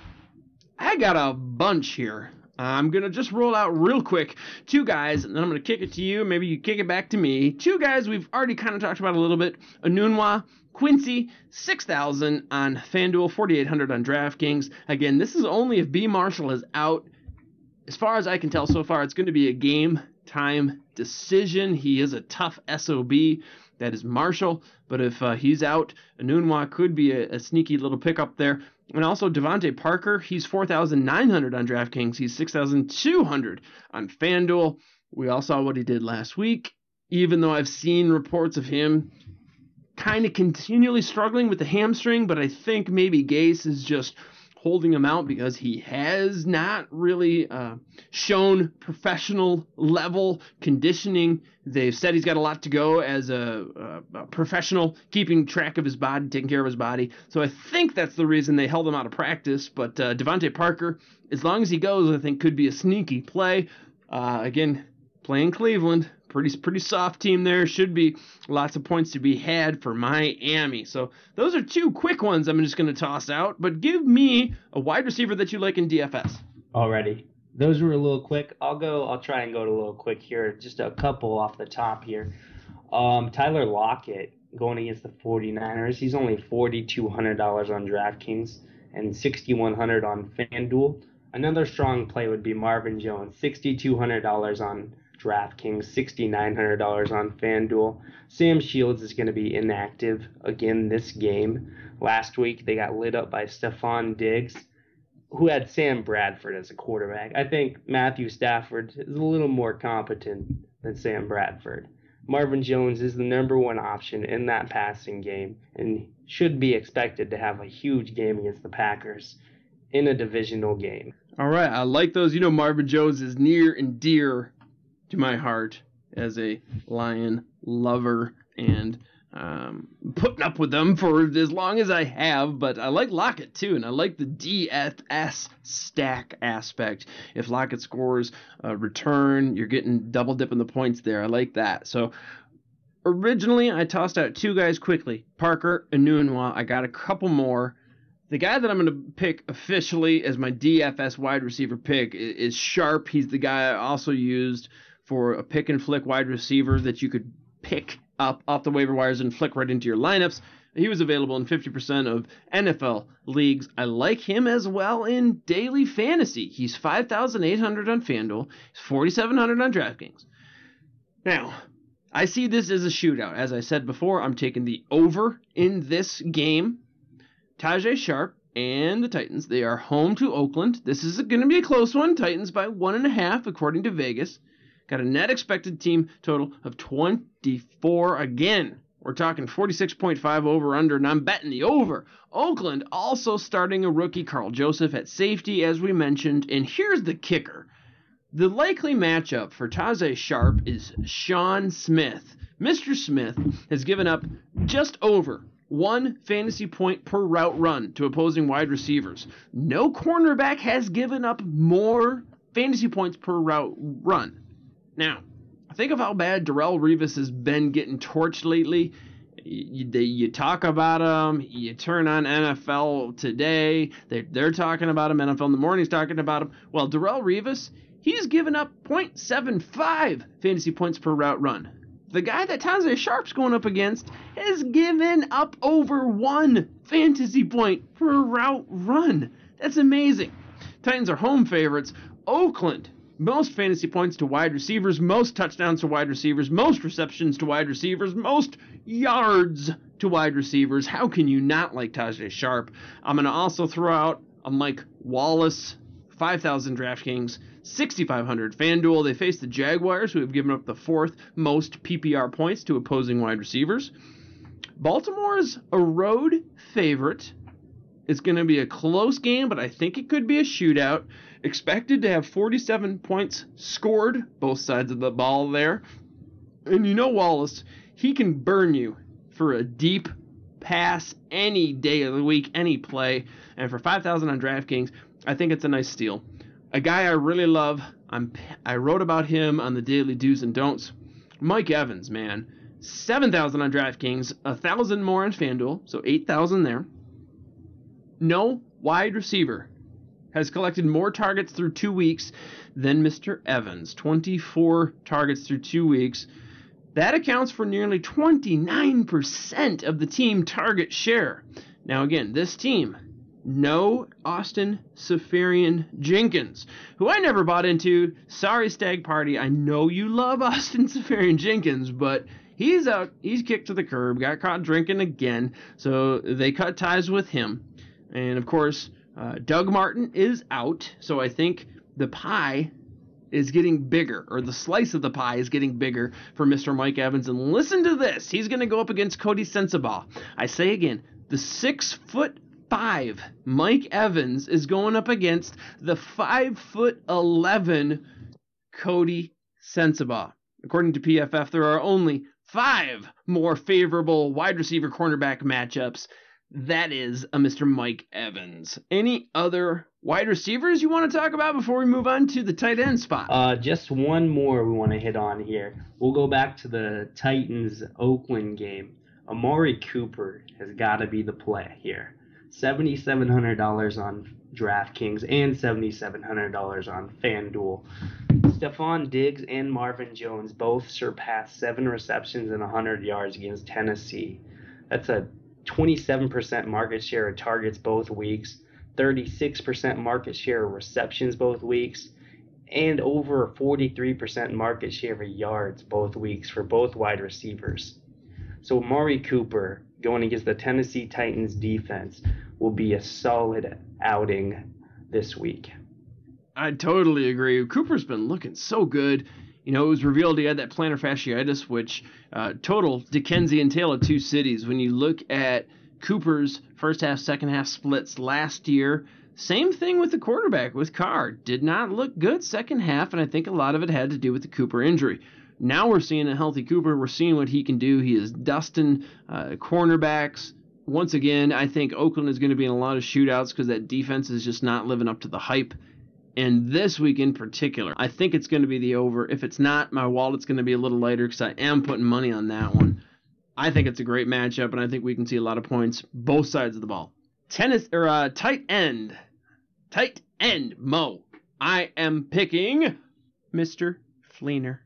I got a bunch here. I'm going to just roll out real quick two guys, and then I'm going to kick it to you. Maybe you kick it back to me. Two guys we've already kind of talked about a little bit Enunwa, Quincy, 6,000 on FanDuel, 4,800 on DraftKings. Again, this is only if B. Marshall is out as far as I can tell so far, it's going to be a game time decision. He is a tough SOB. That is Marshall. But if uh, he's out, Enunwa could be a, a, sneaky little pickup there. And also DeVante Parker, he's 4,900 on DraftKings. He's 6,200 on FanDuel. We all saw what he did last week. Even though I've seen reports of him kind of continually struggling with the hamstring, but I think maybe Gase is just – holding him out because he has not really uh, shown professional level conditioning. They've said he's got a lot to go as a, a, a, professional, keeping track of his body, taking care of his body. So I think that's the reason they held him out of practice. But uh, DeVante Parker, as long as he goes, I think could be a sneaky play. Uh, again, playing Cleveland, pretty pretty soft team there. Should be lots of points to be had for Miami. So those are two quick ones I'm just going to toss out. But give me a wide receiver that you like in DFS. Already. Those were a little quick. I'll go. I'll try and go a little quick here. Just a couple off the top here. Um, Tyler Lockett going against the 49ers. He's only $4,200 on DraftKings and 6,100 on FanDuel. Another strong play would be Marvin Jones, $6,200 on DraftKings, $6,900 on FanDuel. Sam Shields is going to be inactive again this game. Last week they got lit up by Stefon Diggs, who had Sam Bradford as a quarterback. I think Matthew Stafford is a little more competent than Sam Bradford. Marvin Jones is the number one option in that passing game and should be expected to have a huge game against the Packers in a divisional game. All right, I like those. You know, Marvin Jones is near and dear to my heart as a lion lover and um, putting up with them for as long as I have, but I like Lockett too, and I like the DFS stack aspect. If Lockett scores a return, you're getting double dipping the points there. I like that. So originally, I tossed out two guys quickly Parker and Enunwa. I got a couple more. The guy that I'm going to pick officially as my DFS wide receiver pick is Sharpe. He's the guy I also used for a pick and flick wide receiver that you could pick up off the waiver wires and flick right into your lineups. He was available in 50% of NFL leagues. I like him as well in daily fantasy. He's 5,800 on FanDuel, he's 4,700 on DraftKings. Now, I see this as a shootout. As I said before, I'm taking the over in this game. Tajae Sharpe and the Titans. They are home to Oakland. This is going to be a close one. Titans by one and a half, according to Vegas. Got a net expected team total of 24 again. We're talking 46.5 over under, and I'm betting the over. Oakland also starting a rookie, Karl Joseph, at safety, as we mentioned. And here's the kicker the likely matchup for Tajae Sharpe is Sean Smith. Mr. Smith has given up just over one fantasy point per route run to opposing wide receivers. No cornerback has given up more fantasy points per route run. Now, think of how bad Darrelle Revis has been getting torched lately. You, they, you talk about him, you turn on NFL today, they, they're talking about him, NFL in the morning's talking about him. Well, Darrelle Revis, he's given up 0.75 fantasy points per route run. The guy that Tajae Sharpe's going up against has given up over one fantasy point per route run. That's amazing. Titans are home favorites. Oakland, most fantasy points to wide receivers, most touchdowns to wide receivers, most receptions to wide receivers, most yards to wide receivers. How can you not like Tajae Sharpe? I'm going to also throw out a Mike Wallace, 5,000 DraftKings, 6,500 FanDuel. They face the Jaguars, who have given up the fourth most PPR points to opposing wide receivers. Baltimore's a road favorite. It's going to be a close game, but I think it could be a shootout. Expected to have 47 points scored, both sides of the ball there. And you know Wallace, he can burn you for a deep pass any day of the week, any play. And for 5,000 on DraftKings, I think it's a nice steal. A guy I really love, I'm, I wrote about him on the daily do's and don'ts. Mike Evans, man. 7,000 on DraftKings, 1,000 more on FanDuel, so 8,000 there. No wide receiver has collected more targets through two weeks than Mr. Evans 24 targets through two weeks. That accounts for nearly 29% of the team target share. Now, again, this team, no Austin Seferian Jenkins, who I never bought into. Sorry, Stag Party. I know you love (laughs) Austin Seferian Jenkins, but he's out. He's kicked to the curb, got caught drinking again, so they cut ties with him. And of course, uh, Doug Martin is out, so I think the pie is getting bigger, or the slice of the pie is getting bigger for Mr. Mike Evans. And listen to this: he's going to go up against Coty Sensabaugh. I say again, the six foot five Mike Evans is going up against the five foot eleven Coty Sensabaugh. According to PFF, there are only five more favorable wide receiver cornerback matchups that is a Mr. Mike Evans. Any other wide receivers you want to talk about before we move on to the tight end spot? Uh, just one more we want to hit on here. We'll go back to the Titans Oakland game. Amari Cooper has got to be the play here. $7,700 on DraftKings and $7,700 on FanDuel. Stefon Diggs and Marvin Jones both surpassed seven receptions and 100 yards against Tennessee. That's a 27% market share of targets both weeks, 36% market share of receptions both weeks, and over 43% market share of yards both weeks for both wide receivers. So Amari Cooper going against the Tennessee Titans defense will be a solid outing this week. I totally agree. Cooper's been looking so good. You know, it was revealed he had that plantar fasciitis, which uh, total Dickensian tale of two cities. When you look at Cooper's first half, second half splits last year, same thing with the quarterback with Carr. Did not look good second half, and I think a lot of it had to do with the Cooper injury. Now we're seeing a healthy Cooper. We're seeing what he can do. He is dusting uh, cornerbacks. Once again, I think Oakland is going to be in a lot of shootouts because that defense is just not living up to the hype. And this week in particular, I think it's going to be the over. If it's not, my wallet's going to be a little lighter because I am putting money on that one. I think it's a great matchup, and I think we can see a lot of points both sides of the ball. Tennis or uh, tight end, tight end Mo. I am picking Mr. Fleener,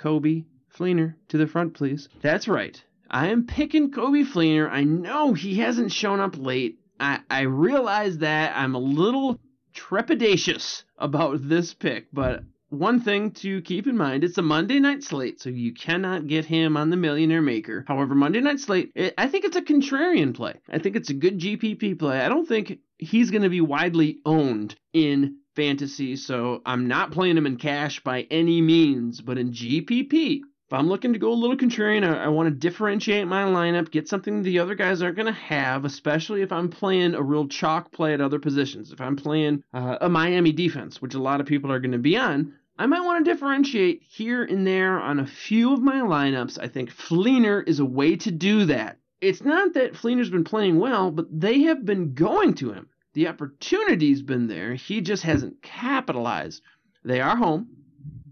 Coby Fleener to the front, please. That's right. I am picking Coby Fleener. I know he hasn't shown up late. I I realize that I'm a little trepidatious about this pick, but one thing to keep in mind it's a Monday night slate, so you cannot get him on the Millionaire Maker. However, Monday night slate, it, I think it's a contrarian play. I think it's a good GPP play. I don't think he's going to be widely owned in fantasy, so I'm not playing him in cash by any means, but in GPP, if I'm looking to go a little contrarian, I, I want to differentiate my lineup, get something the other guys aren't going to have, especially if I'm playing a real chalk play at other positions. If I'm playing uh, a Miami defense, which a lot of people are going to be on, I might want to differentiate here and there on a few of my lineups. I think Fleener is a way to do that. It's not that Fleener's been playing well, but they have been going to him. The opportunity's been there. He just hasn't capitalized. They are home.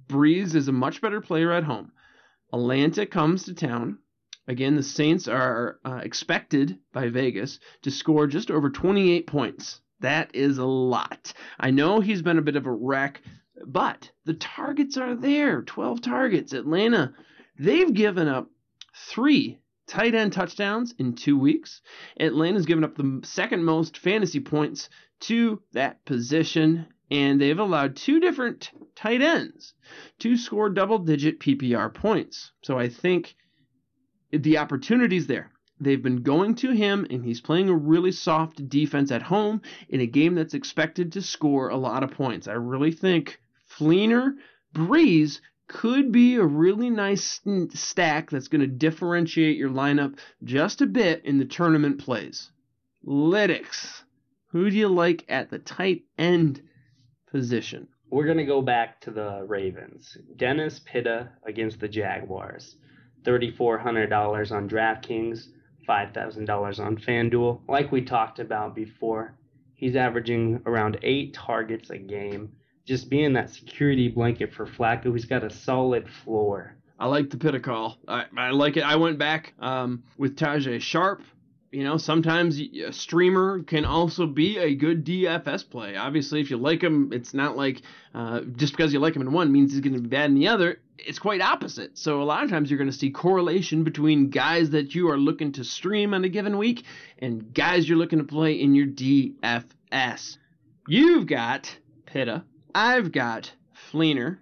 Brees is a much better player at home. Atlanta comes to town. Again, the Saints are uh, expected by Vegas to score just over 28 points. That is a lot. I know he's been a bit of a wreck, but the targets are there 12 targets. Atlanta, they've given up three tight end touchdowns in two weeks. Atlanta's given up the second most fantasy points to that position and they've allowed two different tight ends to score double digit PPR points. So I think the opportunity's there. They've been going to him, and he's playing a really soft defense at home in a game that's expected to score a lot of points. I really think Fleener, Brees could be a really nice stack that's going to differentiate your lineup just a bit in the tournament plays. Lytics, who do you like at the tight end position. We're going to go back to the Ravens. Dennis Pitta against the Jaguars. $3,400 on DraftKings, $5,000 on FanDuel. Like we talked about before, he's averaging around eight targets a game. Just being that security blanket for Flacco, he's got a solid floor. I like the Pitta call. I, I like it. I went back um, with Tajae Sharpe you know, sometimes a streamer can also be a good DFS play. Obviously, if you like him, it's not like uh, just because you like him in one means he's going to be bad in the other. It's quite opposite. So a lot of times you're going to see correlation between guys that you are looking to stream on a given week and guys you're looking to play in your DFS. You've got Pitta. I've got Fleener.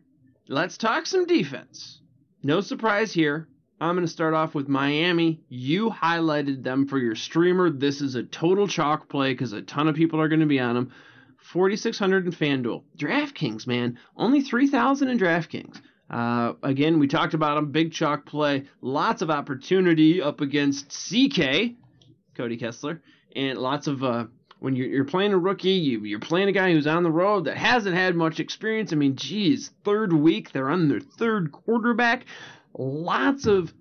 Let's talk some defense. No surprise here. I'm going to start off with Miami. You highlighted them for your streamer. This is a total chalk play because a ton of people are going to be on them. 4,600 in FanDuel. DraftKings, man. Only 3,000 in DraftKings. Uh, again, we talked about them. Big chalk play. Lots of opportunity up against CK, Cody Kessler. And lots of, uh, when you're, you're, playing a rookie, you, you're playing a guy who's on the road that hasn't had much experience. I mean, geez, third week, they're on their third quarterback lots of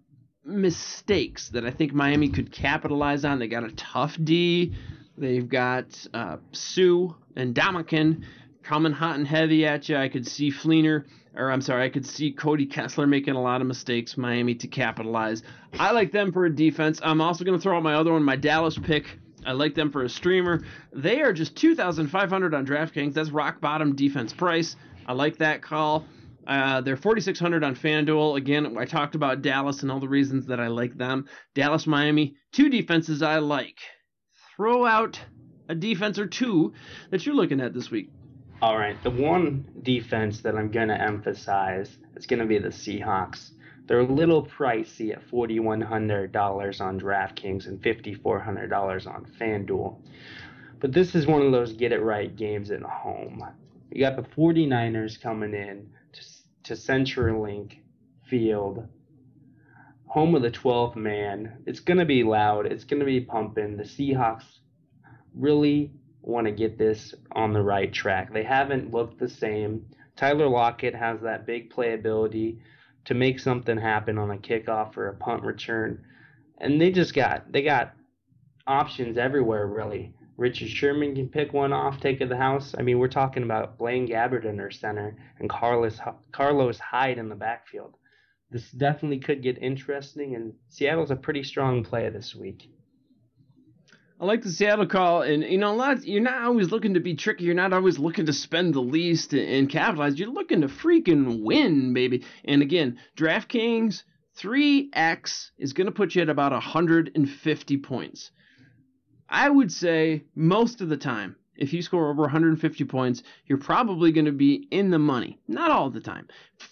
mistakes that I think Miami could capitalize on. They got a tough D. They've got uh, Suh and Ndamukong coming hot and heavy at you. I could see Fleener, or I'm sorry, I could see Cody Kessler making a lot of mistakes, Miami to capitalize. I like them for a defense. I'm also going to throw out my other one, my Dallas pick. I like them for a streamer. They are just 2,500 on DraftKings. That's rock bottom defense price. I like that call. Uh, they're 4,600 on FanDuel. Again, I talked about Dallas and all the reasons that I like them. Dallas, Miami, two defenses I like. Throw out a defense or two that you're looking at this week. All right, the one defense that I'm going to emphasize is going to be the Seahawks. They're a little pricey at $4,100 on DraftKings and $5,400 on FanDuel. But this is one of those get it right games at home. You got the 49ers coming in to CenturyLink Field, home of the 12th man. It's going to be loud. It's going to be pumping. The Seahawks really want to get this on the right track. They haven't looked the same. Tyler Lockett has that big playability to make something happen on a kickoff or a punt return. And they just got they got options everywhere really. Richard Sherman can pick one off, take to the house. I mean, we're talking about Blaine Gabbert in their center and Carlos Carlos Hyde in the backfield. This definitely could get interesting, and Seattle's a pretty strong play this week. I like the Seattle call, and you know, a lot. You're not always looking to be tricky. You're not always looking to spend the least and capitalize. You're looking to freaking win, baby. And again, DraftKings 3x is going to put you at about 150 points. I would say most of the time, if you score over 150 points, you're probably going to be in the money. Not all the time.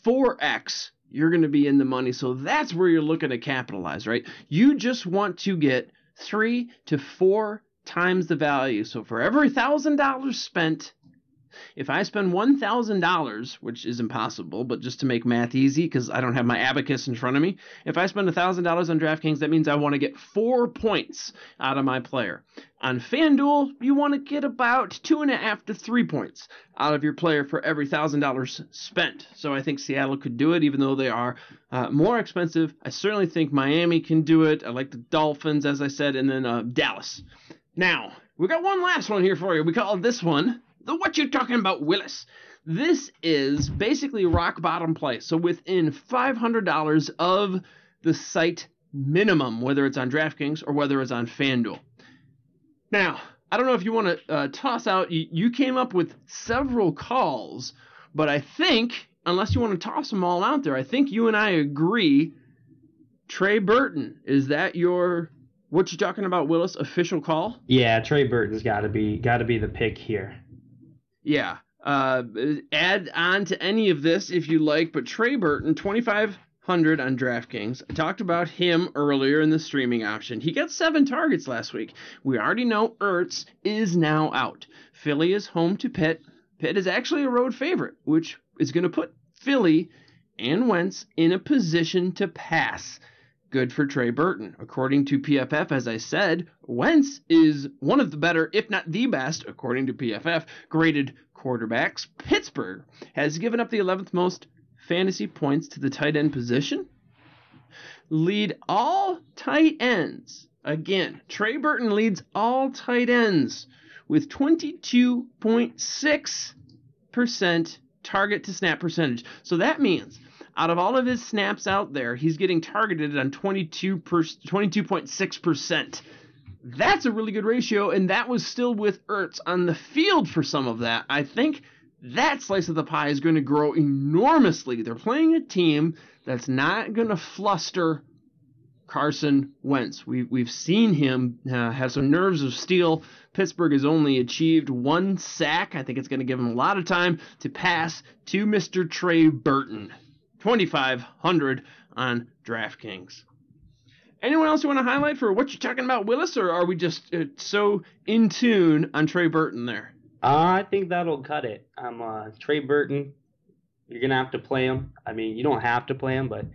4x, you're going to be in the money. So that's where you're looking to capitalize, right? You just want to get three to four times the value. So for every thousand dollars spent, If I spend $1,000, which is impossible, but just to make math easy, because I don't have my abacus in front of me, if I spend $1,000 on DraftKings, that means I want to get four points out of my player. On FanDuel, you want to get about two and a half to three points out of your player for every $1,000 spent. So I think Seattle could do it, even though they are uh, more expensive. I certainly think Miami can do it. I like the Dolphins, as I said, and then uh, Dallas. Now, we got one last one here for you. We call this one What You Talking About Willis. This is basically rock bottom play. So within $500 of the site minimum, whether it's on DraftKings or whether it's on FanDuel. Now, I don't know if you want to uh, toss out, you, you came up with several calls, but I think, unless you want to toss them all out there, I think you and I agree. Trey Burton, is that your what you talking about, Willis? Official call? Yeah, Trey Burton's got to be got to be the pick here. Yeah. Uh, add on to any of this if you like, but Trey Burton, 2,500 on DraftKings. I talked about him earlier in the streaming option. He got seven targets last week. We already know Ertz is now out. Philly is home to Pitt. Pitt is actually a road favorite, which is going to put Philly and Wentz in a position to pass good for Trey Burton. According to PFF, as I said, Wentz is one of the better, if not the best, according to PFF, graded quarterbacks. Pittsburgh has given up the 11th most fantasy points to the tight end position. Lead all tight ends. Again, Trey Burton leads all tight ends with 22.6% target to snap percentage. So that means out of all of his snaps out there, he's getting targeted on 22 per, 22.6%. That's a really good ratio, and that was still with Ertz on the field for some of that. I think that slice of the pie is going to grow enormously. They're playing a team that's not going to fluster Carson Wentz. We, we've seen him uh, have some nerves of steel. Pittsburgh has only achieved one sack. I think it's going to give him a lot of time to pass to Mr. Trey Burton. 2500 on DraftKings. Anyone else you want to highlight for what you're talking about, Willis, or are we just uh, so in tune on Trey Burton there? Uh, I think that'll cut it. I'm uh, Trey Burton. You're gonna have to play him. I mean, you don't have to play him, but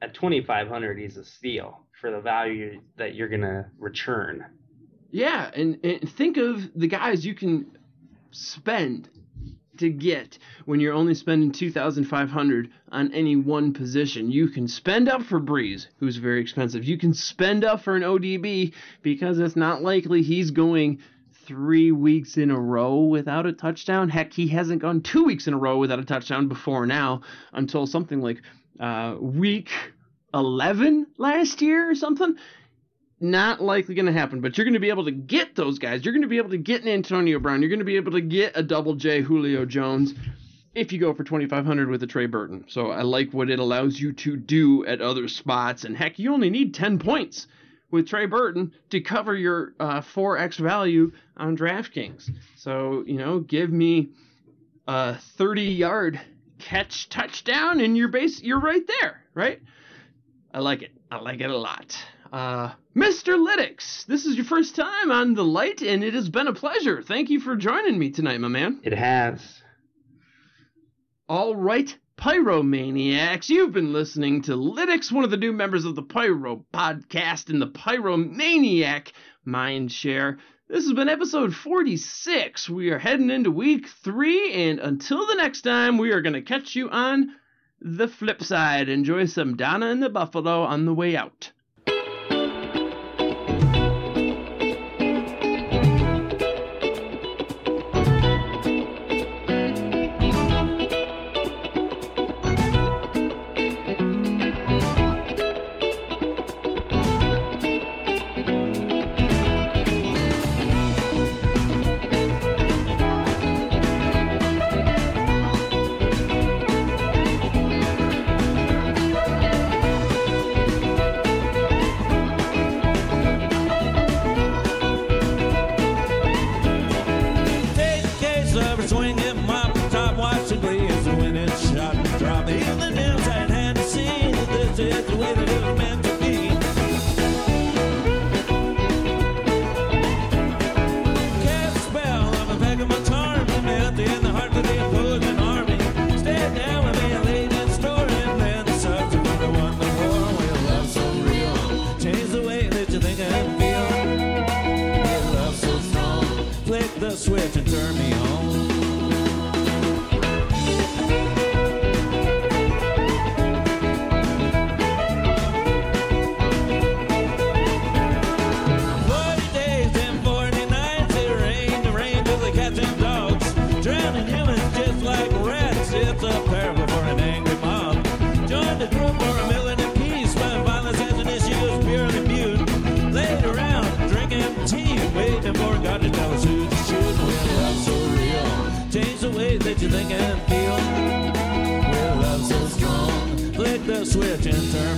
at 2,500, he's a steal for the value that you're gonna return. Yeah, and, and think of the guys you can spend to get when you're only spending 2500 on any one position. You can spend up for Brees, who's very expensive. You can spend up for an ODB because it's not likely he's going 3 weeks in a row without a touchdown. Heck, he hasn't gone 2 weeks in a row without a touchdown before now until something like uh, week 11 last year or something not likely going to happen, but you're going to be able to get those guys. You're going to be able to get an Antonio Brown. You're going to be able to get a double J Julio Jones if you go for 2500 with a Trey Burton. So I like what it allows you to do at other spots. And heck, you only need 10 points with Trey Burton to cover your uh, 4x value on DraftKings. So, you know, give me a 30 yard catch touchdown and you're base you're right there, right? I like it. I like it a lot. Uh, Mr. Lytics, this is your first time on the light, and it has been a pleasure. Thank you for joining me tonight, my man. It has. All right, Pyromaniacs, you've been listening to Lytics, one of the new members of the Pyro podcast in the Pyromaniac Mindshare. This has been episode 46. We are heading into week three, and until the next time, we are going to catch you on the flip side. Enjoy some Donna and the Buffalo on the way out. the way that you think and feel. We're love so strong, flick the switch and turn.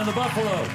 down the Buffalo.